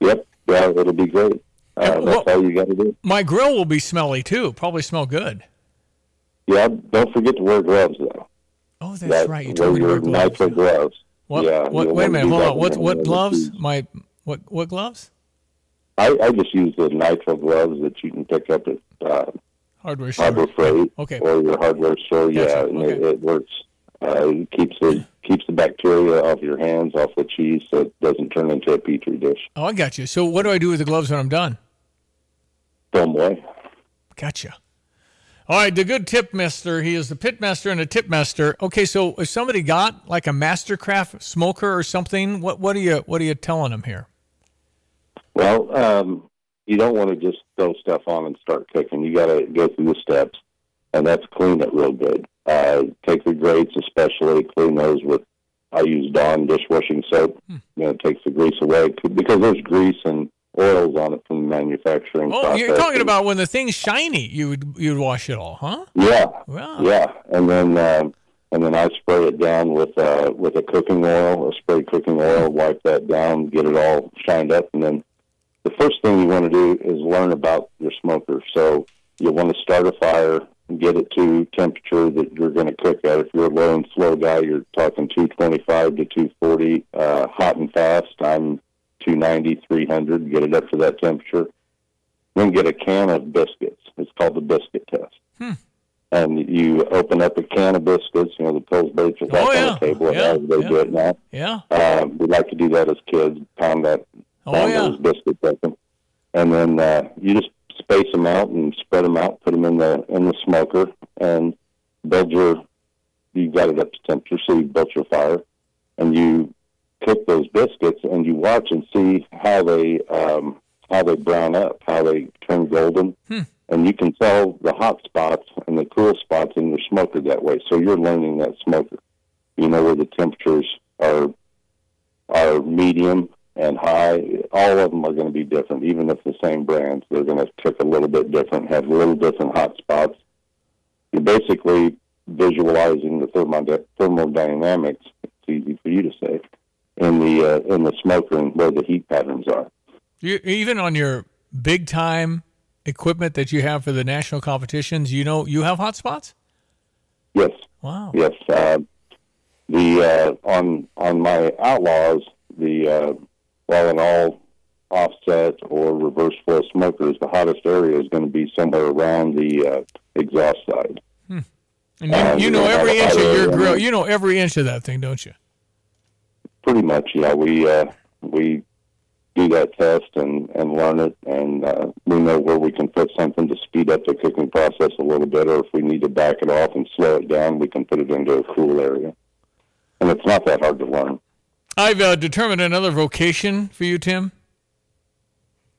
Yep, yeah, it'll be great. Uh, that's all you got to do. My grill will be smelly too. Probably smell good. Yeah, don't forget to wear gloves though. Oh, that's That- right. You wear told me to your wear gloves. nitrile gloves. What? Yeah. what wait a minute. Hold on. What? What gloves? My what? What gloves? I, I just use the nitrile gloves that you can pick up at uh, Hardware store. Harbor Freight Okay. or your hardware store. Yeah, Gotcha. and it, it works. Uh, it keeps the keeps the bacteria off your hands, off the cheese, so it doesn't turn into a petri dish. Oh, I got you. So what do I do with the gloves when I'm done? Throw 'em away. Gotcha. All right, the good tip master. He is the pit master and the tip master. Okay, so if somebody got like a Mastercraft smoker or something, what what are you what are you telling them here? Well, um, you don't want to just throw stuff on and start cooking. You got to go through the steps, and that's clean it real good. Uh, take the grates, especially clean those with. I use Dawn dishwashing soap. Hmm. You know, it takes the grease away because there's grease and oils on it from the manufacturing Oh, process. you're talking about when the thing's shiny, you would you'd wash it all, huh? Yeah, Wow. yeah, and then uh, and then I spray it down with uh, with a cooking oil, a spray cooking oil, wipe that down, get it all shined up, and then the first thing you want to do is learn about your smoker. So you want to start a fire, get it to temperature that you're going to cook at. If you're a low and slow guy, you're talking 225 to 240, uh, hot and fast. I'm 290, 300. Get it up to that temperature. Then get a can of biscuits. It's called the biscuit test and you open up a can of biscuits, you know, the Pillsbury Oh, on yeah. the table, Yeah, as they do it now. Yeah. Uh, we like to do that as kids, pound that, Oh, pound yeah. those biscuits open. And then uh, you just space them out and spread them out, put them in the in the smoker, and build your. You got it up to temperature, so you built your fire, and you cook those biscuits, and you watch and see how they um, how they brown up, how they turn golden, and you can tell the hot spots and the cool spots in your smoker that way. So you're learning that smoker. You know where the temperatures are are medium and high. All of them are going to be different, even if the same brands. They're going to cook a little bit different, have a little different hot spots. You're basically visualizing the thermod- thermodynamics. It's easy for you to say in the uh, in the smoker and where the heat patterns are. You, even on your big time equipment that you have for the national competitions, you know you have hot spots. Yes. Wow. Yes. Uh, the uh, on on my outlaws, the uh, well and all offset or reverse flow smokers, the hottest area is going to be somewhere around the uh, exhaust side. And you, you know every inch of your grill. You know every inch of that thing, don't you? Pretty much, yeah. We uh, we do that test and and learn it, and uh, we know where we can put something to speed up the cooking process a little bit, or if we need to back it off and slow it down, we can put it into a cool area. And it's not that hard to learn. I've uh, determined another vocation for you, Tim.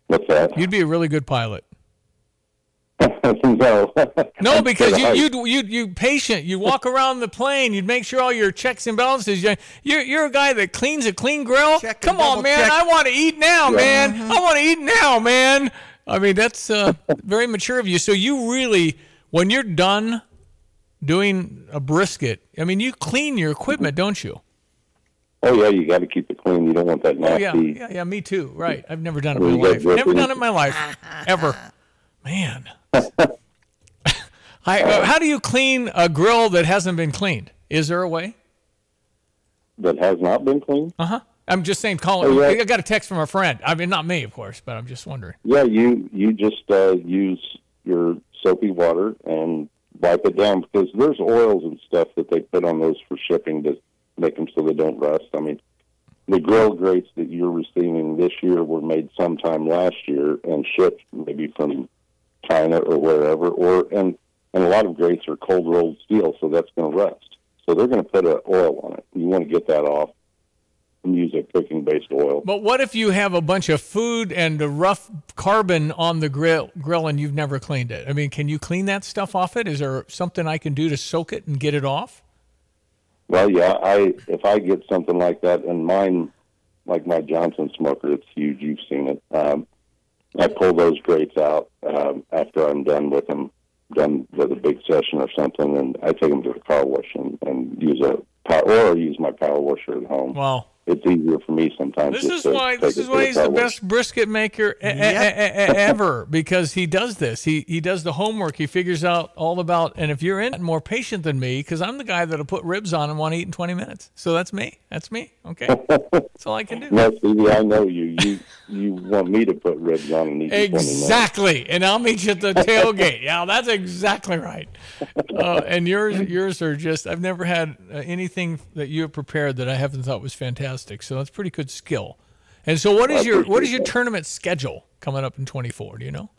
What's that? You'd be a really good pilot. No. No, because you you you you patient. You walk around the plane. You'd make sure all your checks and balances. You- You're you're a guy that cleans a clean grill. Come on, man. check. I want to eat now, Yeah. man. I want to eat now, man. I mean, that's uh, very mature of you. So you really, when you're done doing a brisket, I mean, you clean your equipment, don't you? Oh yeah, you got to keep it clean. You don't want that Oh nasty. yeah, yeah, yeah. Me too. Right. I've never done it in my you life. got Never done it in my life, ever. Man. I, uh, how do you clean a grill that hasn't been cleaned? Is there a way? that has not been cleaned. Uh huh. I'm just saying. Call. Oh, yeah. I got a text from a friend. I mean, not me, of course, but I'm just wondering. Yeah, you you just uh, use your soapy water and wipe it down because there's oils and stuff that they put on those for shipping to make them so they don't rust. I mean, the grill grates that you're receiving this year were made sometime last year and shipped maybe from China or wherever, or and and a lot of grates are cold rolled steel, so that's going to rust. So they're going to put an oil on it. You want to get that off and use a cooking based oil. But what if you have a bunch of food and a rough carbon on the grill, grill, and you've never cleaned it? I mean, can you clean that stuff off it? Is there something I can do to soak it and get it off? Well, yeah, I if I get something like that, and mine, like my Johnson smoker, it's huge. You've seen it. Um, I pull those grates out um, after I'm done with them, done with a big session or something, and I take them to the car wash and, and use a power, or use my power washer at home. Wow. It's easier for me sometimes. This is why this it is to why he's the best brisket maker ever because he does this. He he does the homework. He figures out all about. And if you're in more patient than me, because I'm the guy that'll put ribs on and want to eat in 20 minutes. So that's me. That's me. Okay, that's all I can do. No, Stevie, I know you. You you want me to put ribs on and eat in 20 minutes. Exactly, and I'll meet you at the tailgate. Yeah, that's exactly right. Uh, and yours, yours are just. I've never had uh, anything that you have prepared that I haven't thought was fantastic. So that's pretty good skill. And so, what is your what is your tournament schedule coming up in 24? Do you know?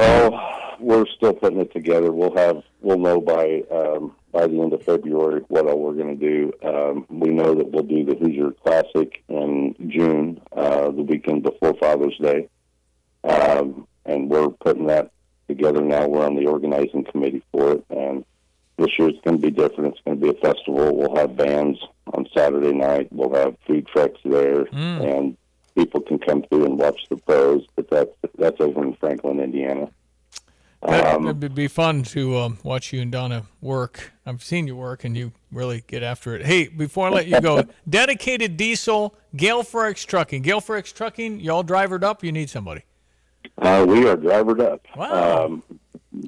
Oh, we're still putting it together. We'll have we'll know by um, by the end of February what all we're going to do. Um, we know that we'll do the Hoosier Classic in June, uh, the weekend before Father's Day, um, and we're putting that together now. We're on the organizing committee for it, and this year it's going to be different. It's going to be a festival. We'll have bands on Saturday night. We'll have food trucks there, Mm. and people can come through and watch the pros. But that's that's over in Franklin, Indiana. Um, would be fun to um, watch you and Donna work. I've seen you work, and you really get after it. Hey, before I let you go, dedicated diesel, Gale Forex Trucking. Gale Forex Trucking, y'all drivered up. You need somebody. Uh, we are drivered up. Wow. Um,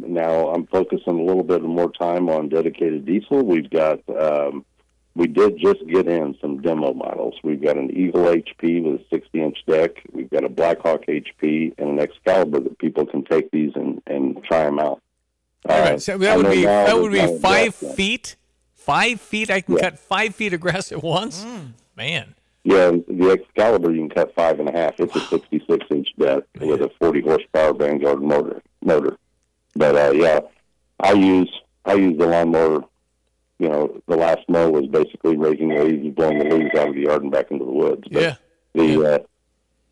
now I'm focusing a little bit more time on dedicated diesel. We've got, um, we did just get in some demo models. We've got an Eagle HP with a 60 inch deck. We've got a Blackhawk HP and an Xcaliber that people can take these and, and try them out. All Uh, so that would be that would be five back feet. Five feet. I can Yeah. cut five feet of grass at once. Man. Yeah, the Xcaliber you can cut five and a half. It's a 66 inch deck with a 40 horsepower Vanguard motor. Motor, but uh, yeah, I use I use the lawnmower. You know, the last mow was basically raking the leaves, blowing the leaves out of the yard and back into the woods. But Yeah. The uh,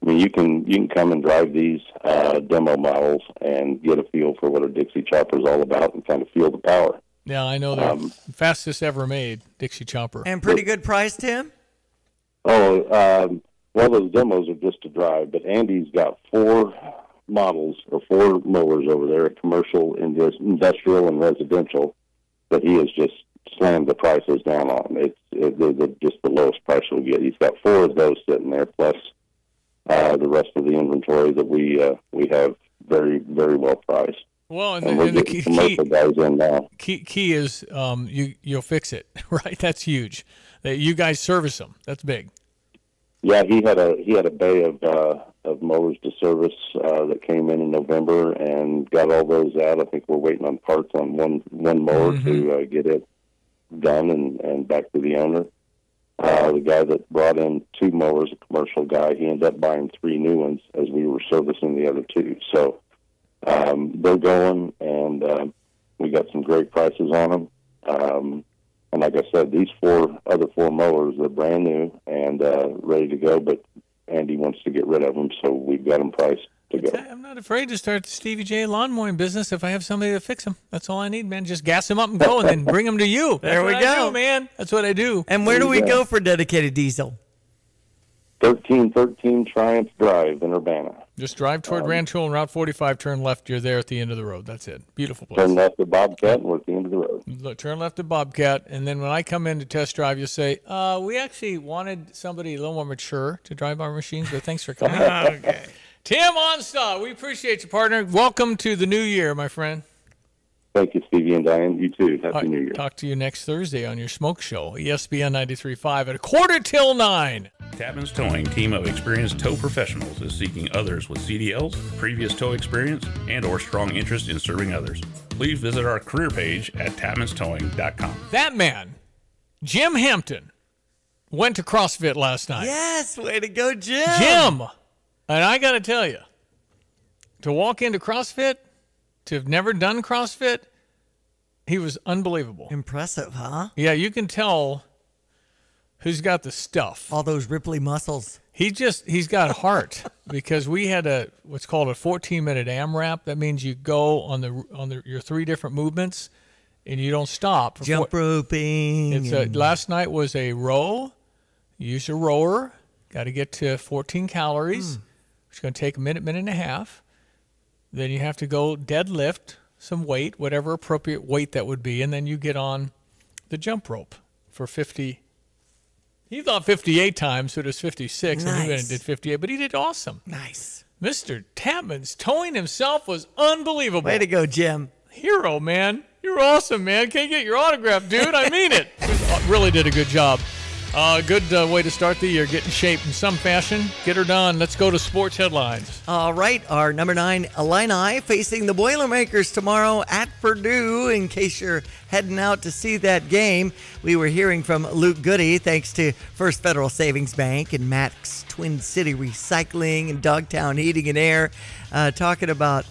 I mean, you can you can come and drive these uh, demo models and get a feel for what a Dixie chopper is all about and kind of feel the power. Yeah, I know the Um, fastest ever made Dixie Chopper. And pretty good price, Tim? Oh, um, well, those demos are just to drive, but Andy's got four models or four mowers over there, commercial, indus- industrial, and residential, that he has just slammed the prices down on. It's it, they're just the lowest price we'll get. He's got four of those sitting there, plus uh, the rest of the inventory that we uh, we have very very well priced. Well, and, And the, and the key, key, commercial guys in now. key key is um, you you'll fix it, right? That's huge. That you guys service them. That's big. Yeah, he had a he had a bay of uh, of mowers to service uh, that came in in November and got all those out. I think we're waiting on parts on one one mower to uh, get it done and and back to the owner. Uh, the guy that brought in two mowers, a commercial guy, he ended up buying three new ones as we were servicing the other two. So um, they're going, and um, we got some great prices on them. Um, and like I said, these four other four mowers are brand new and uh, ready to go, but Andy wants to get rid of them, so we've got them priced to go. I'm not afraid to start the Stevie Jay lawn mowing business if I have somebody to fix them. That's all I need, man. Just gas them up and go, and then bring them to you. That's There we what I go. do, man. That's what I do. And where do we go for dedicated diesel? 1313 Triumph Drive in Urbana. Just drive toward um, Rancho and Route 45, turn left. You're there at the end of the road. That's it. Beautiful place. Turn left at Bobcat and we're at the end of the road. Look, turn left at Bobcat, and then when I come in to test drive, you'll say, uh, "We actually wanted somebody a little more mature to drive our machines, but thanks for coming." okay. Tim Onstott, we appreciate you, partner. Welcome to the new year, my friend. Thank you, Stevie and Diane. You too. Happy All right, New Year. Talk to you next Thursday on your smoke show, ESPN 93.5 at a quarter till nine. Tapman's Towing team of experienced tow professionals is seeking others with CDLs, previous tow experience, and or strong interest in serving others. Please visit our career page at tapmanstowing.com. That man, Jim Hampton, went to CrossFit last night. Yes, way to go, Jim. Jim, and I got to tell you, to walk into CrossFit, to have never done CrossFit, he was unbelievable. Impressive, huh? Yeah, you can tell who's got the stuff. All those Ripley muscles. He just he's got heart because we had a what's called a 14 minute AMRAP. That means you go on the on the, your three different movements and you don't stop. for Jump four- roping. It's a, last night was a row. Use a rower. Got to get to 14 calories. Hmm. It's going to take a minute, minute and a half. Then you have to go deadlift some weight, whatever appropriate weight that would be, and then you get on the jump rope for 50. He thought 58 times, so it was 56, and he went and did 58, but he did awesome. Nice. Mr. Tapman's towing himself was unbelievable. Way to go, Jim. Hero, man. You're awesome, man. Can't get your autograph, dude. I mean it. really did a good job. Uh, good uh, way to start the year. Get in shape in some fashion. Get her done. Let's go to sports headlines. All right, our number nine Illini facing the Boilermakers tomorrow at Purdue. In case you're heading out to see that game, we were hearing from Luke Goode, thanks to First Federal Savings Bank and Max Twin City Recycling and Dogtown Heating and Air, uh, talking about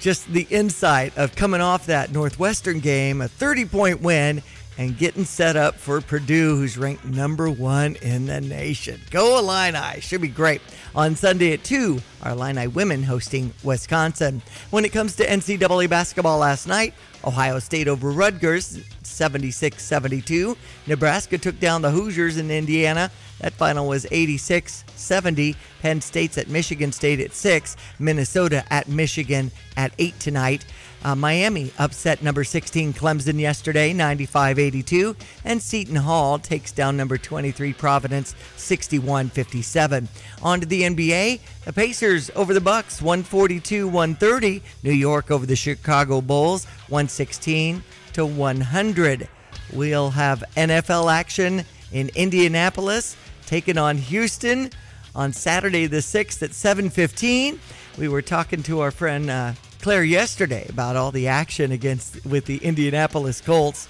just the insight of coming off that Northwestern game, a 30 point win, and getting set up for Purdue, who's ranked number one in the nation. Go Illini! Should be great. On Sunday at 2, our Illini women hosting Wisconsin. When it comes to NCAA basketball last night, Ohio State over Rutgers 76 72. Nebraska took down the Hoosiers in Indiana. That final was 86 70. Penn State's at Michigan State at 6. Minnesota at Michigan at 8 tonight. Uh, Miami upset number 16 Clemson yesterday, 95 82. And Seton Hall takes down number 23 Providence, 61 57. On to the NBA. The Pacers over the Bucks, 142 130. New York over the Chicago Bulls, 116 to 100. We'll have NFL action in Indianapolis, taking on Houston on Saturday the 6th at 7:15. We were talking to our friend uh, Claire yesterday about all the action against with the Indianapolis Colts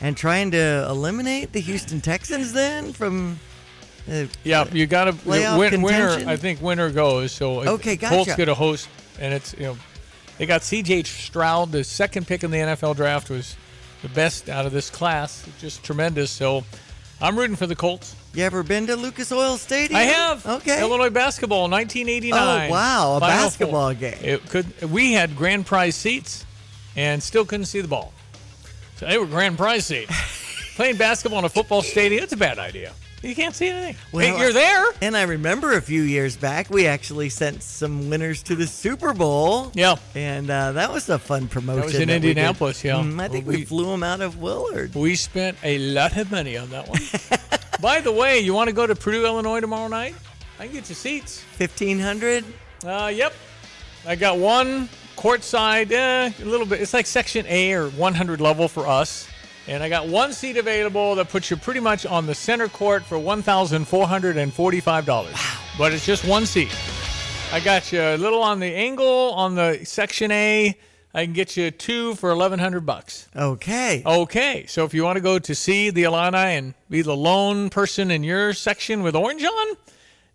and trying to eliminate the Houston Texans then from Yeah, you got to win, winner. I think winner goes. So Okay, Colts gotcha. get a host, and it's you know they got C.J. Stroud, the second pick in the NFL draft, was the best out of this class, just tremendous. So I'm rooting for the Colts. You ever been to Lucas Oil Stadium? I have. Okay. Illinois basketball, 1989. Oh, wow, a Final basketball Four. game. It could. We had grand prize seats, and still couldn't see the ball. So they were grand prize seats. Playing basketball in a football stadium, it's a bad idea. You can't see anything. hey, you're there. And I remember a few years back, we actually sent some winners to the Super Bowl. Yeah. And uh, that was a fun promotion. That was in did. Indianapolis, yeah. Mm, I think we, We- flew them out of Willard. We spent a lot of money on that one. By the way, you want to go to Purdue, Illinois tomorrow night? I can get you seats. 1500 Uh, yep. I got one courtside, eh, a little bit. It's like Section A or 100 level for us. And I got one seat available that puts you pretty much on the center court for $1,445. Wow. But it's just one seat. I got you a little on the angle on the Section A. I can get you two for 1100 bucks. Okay. Okay. So if you want to go to see the Illini and be the lone person in your section with orange on,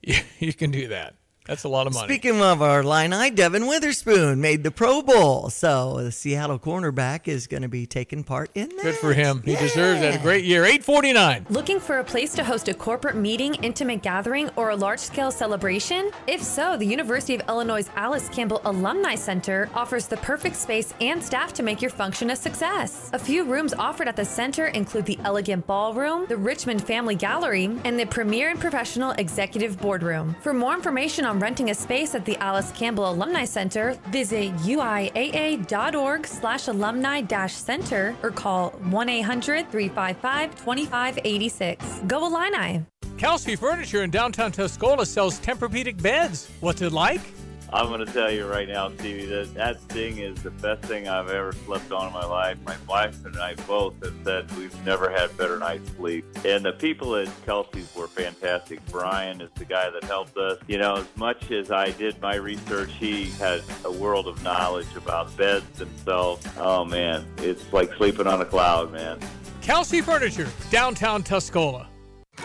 you, you can do that. That's a lot of money. Speaking of our Illini, Devon Witherspoon made the Pro Bowl, so the Seattle cornerback is going to be taking part in that. Good for him. He deserves that. A great year. 849. Looking for a place to host a corporate meeting, intimate gathering, or a large scale celebration? If so, the University of Illinois Alice Campbell Alumni Center offers the perfect space and staff to make your function a success. A few rooms offered at the center include the Elegant Ballroom, the Richmond Family Gallery, and the Premier and Professional Executive Boardroom. For more information on renting a space at the Alice Campbell Alumni Center, visit uiaa.org slash alumni dash center or call 1-800-355-2586. Go Illini! Kelsey Furniture in downtown Tuscola sells Tempur-Pedic beds. What's it like? I'm going to tell you right now, Stevie, that that thing is the best thing I've ever slept on in my life. My wife and I both have said we've never had better night's sleep. And the people at Kelsey's were fantastic. Brian is the guy that helped us. You know, as much as I did my research, he had a world of knowledge about beds themselves. Oh, man, it's like sleeping on a cloud, man. Kelsey Furniture, downtown Tuscola.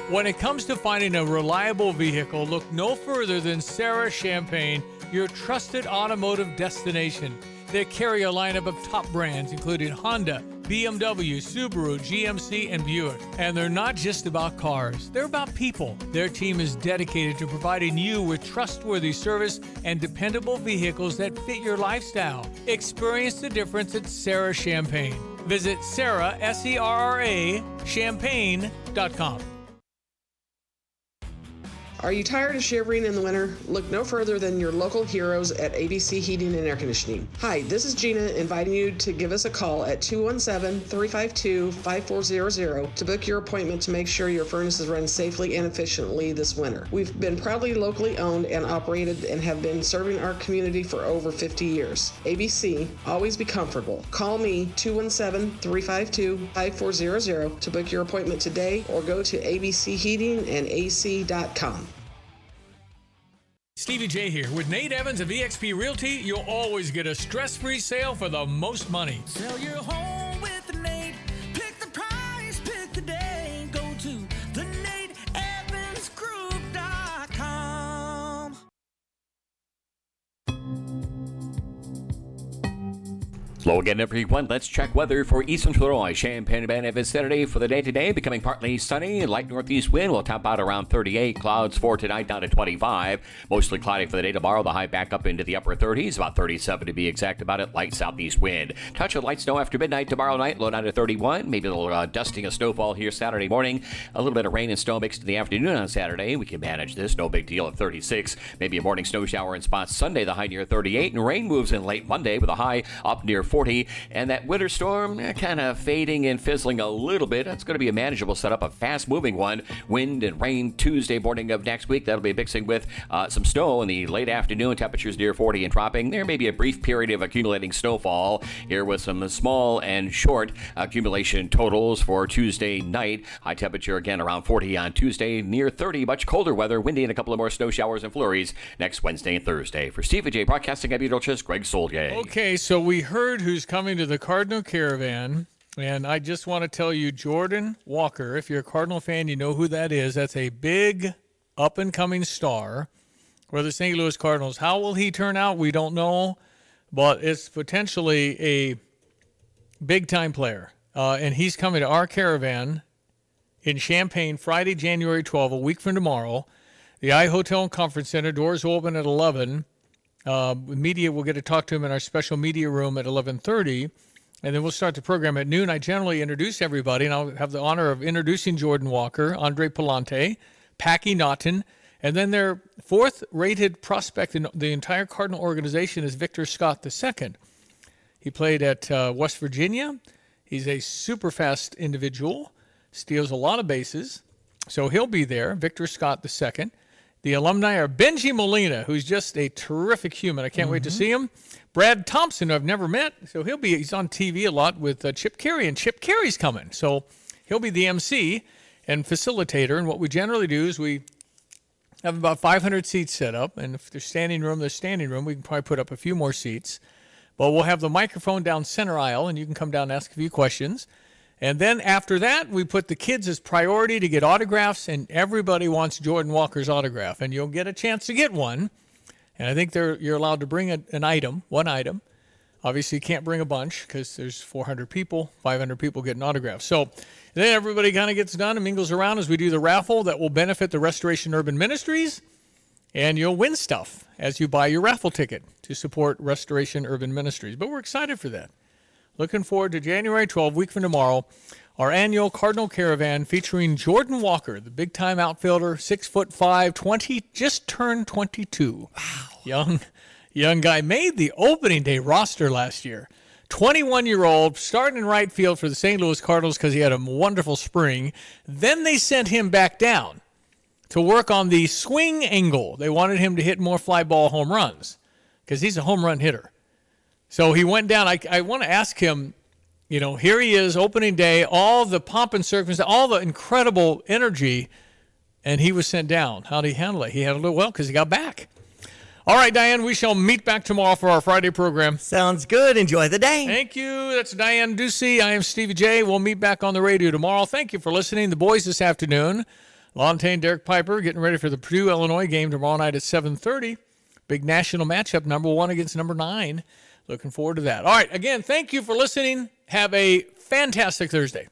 When it comes to finding a reliable vehicle, look no further than Serra Champaign your trusted automotive destination. They carry a lineup of top brands including Honda, BMW, Subaru, GMC, and Buick. And they're not just about cars, they're about people. Their team is dedicated to providing you with trustworthy service and dependable vehicles that fit your lifestyle. Experience the difference at Serra Champaign. Visit Serra, S E R R A, champaign.com. Are you tired of shivering in the winter? Look no further than your local heroes at ABC Heating and Air Conditioning. Hi, this is Gina inviting you to give us a call at 217 352 5400 to book your appointment to make sure your furnaces run safely and efficiently this winter. We've been proudly locally owned and operated and have been serving our community for over 50 years. ABC, always be comfortable. Call me 217 352 5400 to book your appointment today or go to abcheatingandac.com. Stevie Jay here. With Nate Evans of eXp Realty, you'll always get a stress free sale for the most money. Sell your home Low again frequent. Let's check weather for Eastern Illinois. Champaign-Urbana vicinity for the day today, becoming partly sunny. Light northeast wind will top out around 38. Clouds for tonight down to 25. Mostly cloudy for the day tomorrow. The high back up into the upper 30s, about 37 to be exact about it. Light southeast wind. Touch of light snow after midnight tomorrow night. Low down to 31. Maybe a little uh, dusting of snowfall here Saturday morning. A little bit of rain and snow mixed in the afternoon on Saturday. We can manage this. No big deal at 36. Maybe a morning snow shower in spots Sunday. The high near 38. And rain moves in late Monday with a high up near 40. And that winter storm eh, kind of fading and fizzling a little bit. That's going to be a manageable setup, a fast moving one. Wind and rain Tuesday morning of next week. That'll be mixing with uh, some snow in the late afternoon. Temperatures near 40 and dropping. There may be a brief period of accumulating snowfall here with some small and short accumulation totals for Tuesday night. High temperature again around 40 on Tuesday, near 30. Much colder weather, windy, and a couple of more snow showers and flurries next Wednesday and Thursday. For Steve J. Broadcasting, I'm Church, Greg Soldier. Okay, so we heard who's coming to the Cardinal Caravan. And I just want to tell you, Jordan Walker, if you're a Cardinal fan, you know who that is. That's a big up and coming star for the St. Louis Cardinals. How will he turn out? We don't know, but it's potentially a big time player. Uh, and he's coming to our caravan in Champaign Friday, January 12, a week from tomorrow. The I Hotel and Conference Center doors open at 11. Uh, media will get to talk to him in our special media room at 11:30, and then we'll start the program at noon. I generally introduce everybody, and I'll have the honor of introducing Jordan Walker, Andre Pallante, Packy Naughton, and then their fourth-rated prospect in the entire Cardinal organization is Victor Scott II. He played at uh, West Virginia. He's a super fast individual, steals a lot of bases, so he'll be there. Victor Scott II. The alumni are Bengie Molina, who's just a terrific human. I can't mm-hmm. wait to see him. Brad Thompson, who I've never met, so he'll be he's on TV a lot with uh, Chip Caray, and Chip Caray's coming, so he'll be the MC and facilitator. And what we generally do is we have about 500 seats set up, and if there's standing room, there's standing room. We can probably put up a few more seats, but we'll have the microphone down center aisle, and you can come down and ask a few questions. And then after that, we put the kids as priority to get autographs, and everybody wants Jordan Walker's autograph, and you'll get a chance to get one And I think you're allowed to bring a, an item, one item. Obviously, you can't bring a bunch because there's 400 people, 500 people getting autographs. So then everybody kind of gets done and mingles around as we do the raffle that will benefit the Restoration Urban Ministries. And you'll win stuff as you buy your raffle ticket to support Restoration Urban Ministries. But we're excited for that. Looking forward to January 12, week from tomorrow, our annual Cardinal Caravan featuring Jordan Walker, the big time outfielder, six foot five, 20, just turned 22. Wow. Young, young guy made the opening day roster last year. 21 year old, starting in right field for the St. Louis Cardinals because he had a wonderful spring. Then they sent him back down to work on the swing angle. They wanted him to hit more fly ball home runs because he's a home run hitter. So he went down. I, I want to ask him, you know, here he is, opening day, all the pomp and circumstance, all the incredible energy, and he was sent down. How did he handle it? He handled it well because he got back. All right, Diane, we shall meet back tomorrow for our Friday program. Sounds good. Enjoy the day. Thank you. That's Diane Ducey. I am Stevie Jay. We'll meet back on the radio tomorrow. Thank you for listening. The boys this afternoon, Lontaine, Derek Piper, getting ready for the Purdue Illinois game tomorrow night at 7:30. Big national matchup, number one against number nine. Looking forward to that. All right, again, thank you for listening. Have a fantastic Thursday.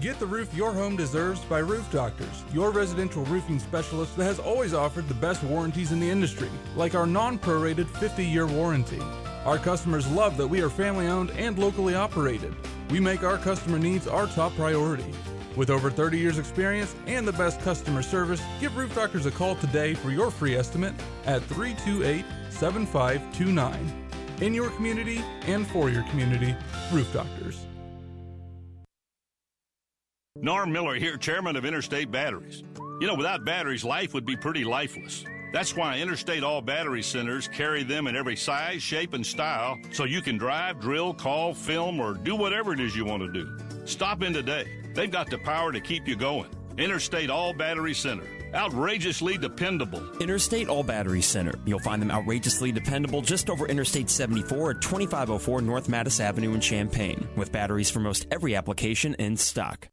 Get the roof your home deserves by Roof Doctors, your residential roofing specialist that has always offered the best warranties in the industry, like our non prorated 50 year warranty. Our customers love that we are family owned and locally operated. We make our customer needs our top priority. With over 30 years' experience and the best customer service, give Roof Doctors a call today for your free estimate at 328 7529. In your community and for your community, Roof Doctors. Norm Miller here, chairman of Interstate Batteries. You know, without batteries, life would be pretty lifeless. That's why Interstate All Battery Centers carry them in every size, shape, and style so you can drive, drill, call, film, or do whatever it is you want to do. Stop in today. They've got the power to keep you going. Interstate All Battery Center. Outrageously dependable. Interstate All Battery Center. You'll find them outrageously dependable just over Interstate 74 at 2504 North Mattis Avenue in Champaign, with batteries for most every application in stock.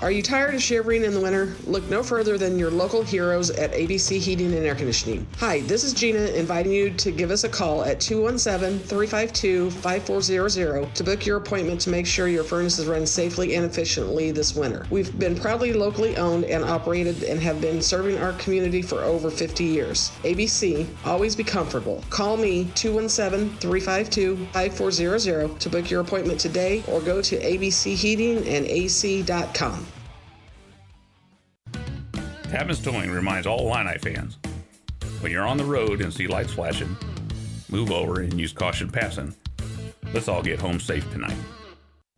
Are you tired of shivering in the winter? Look no further than your local heroes at ABC Heating and Air Conditioning. Hi, this is Gina inviting you to give us a call at 217 352 5400 to book your appointment to make sure your furnace is run safely and efficiently this winter. We've been proudly locally owned and operated and have been serving our community for over 50 years. ABC, always be comfortable. Call me 217 352 5400 to book your appointment today or go to abcheatingandac.com. Tapman's Towing reminds all Illini fans when you're on the road and see lights flashing, move over and use caution passing. Let's all get home safe tonight.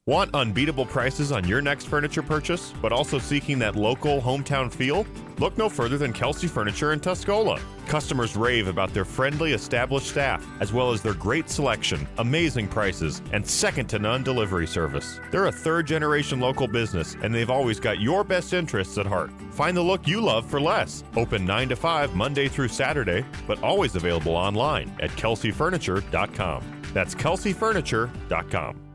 Want unbeatable prices on your next furniture purchase, but also seeking that local hometown feel? Look no further than Kelsey Furniture in Tuscola. Customers rave about their friendly, established staff, as well as their great selection, amazing prices, and second to none delivery service. They're a third generation local business, and they've always got your best interests at heart. Find the look you love for less. Open 9 to 5 Monday through Saturday, but always available online at kelseyfurniture.com. That's kelseyfurniture.com.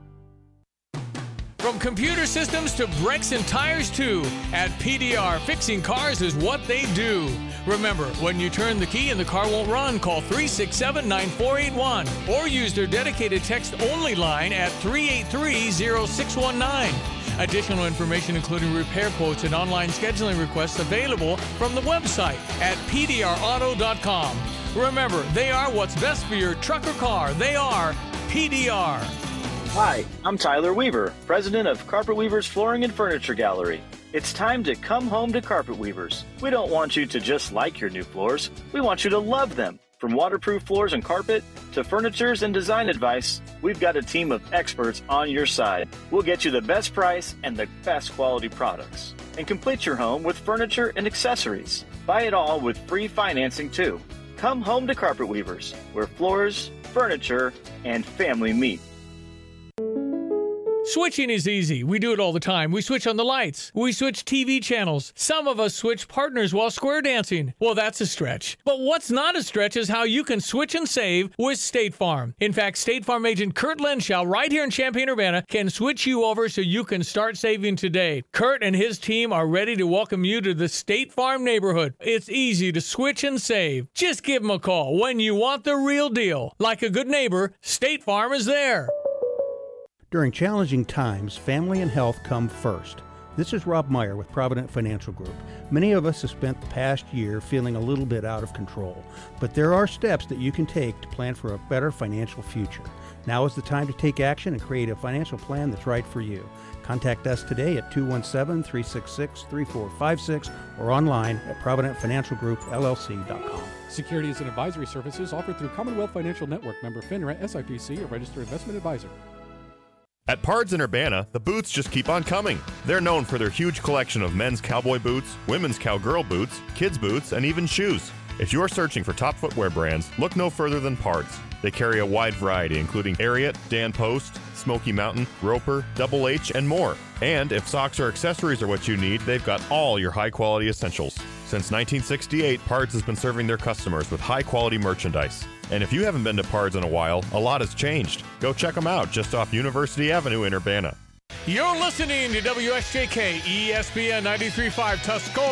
From computer systems to brakes and tires, too, at PDR, fixing cars is what they do. Remember, when you turn the key and the car won't run, call 367 9481 or use their dedicated text only line at 383 0619. Additional information, including repair quotes and online scheduling requests, available from the website at pdrauto.com. Remember, they are what's best for your truck or car. They are PDR. Hi, I'm Tyler Weaver, president of Carpet Weavers Flooring and Furniture Gallery. It's time to come home to Carpet Weavers. We don't want you to just like your new floors, we want you to love them. From waterproof floors and carpet to furnitures and design advice, we've got a team of experts on your side. We'll get you the best price and the best quality products. And complete your home with furniture and accessories. Buy it all with free financing too. Come home to Carpet Weavers, where floors, furniture, and family meet. Switching is easy. We do it all the time. We switch on the lights. We switch TV channels. Some of us switch partners while square dancing. Well, that's a stretch. But what's not a stretch is how you can switch and save with State Farm. In fact, State Farm agent Kurt Lenschow, right here in Champaign Urbana, can switch you over so you can start saving today. Kurt and his team are ready to welcome you to the State Farm neighborhood. It's easy to switch and save. Just give them a call when you want the real deal. Like a good neighbor, State Farm is there. During challenging times, family and health come first. This is Rob Meyer with Provident Financial Group. Many of us have spent the past year feeling a little bit out of control, but there are steps that you can take to plan for a better financial future. Now is the time to take action and create a financial plan that's right for you. Contact us today at 217 366 3456 or online at ProvidentFinancialGroupLLC.com. Securities and advisory services offered through Commonwealth Financial Network member FINRA SIPC, a registered investment advisor. At Pards in Urbana, the boots just keep on coming. They're known for their huge collection of men's cowboy boots, women's cowgirl boots, kids' boots, and even shoes. If you're searching for top footwear brands, look no further than Pards. They carry a wide variety, including Ariat, Dan Post, Smoky Mountain, Roper, Double H, and more. And if socks or accessories are what you need, they've got all your high quality essentials. Since 1968, Pards has been serving their customers with high quality merchandise. And if you haven't been to Pards in a while, a lot has changed. Go check them out just off University Avenue in Urbana. You're listening to WSJK ESPN 93.5 Tuscola.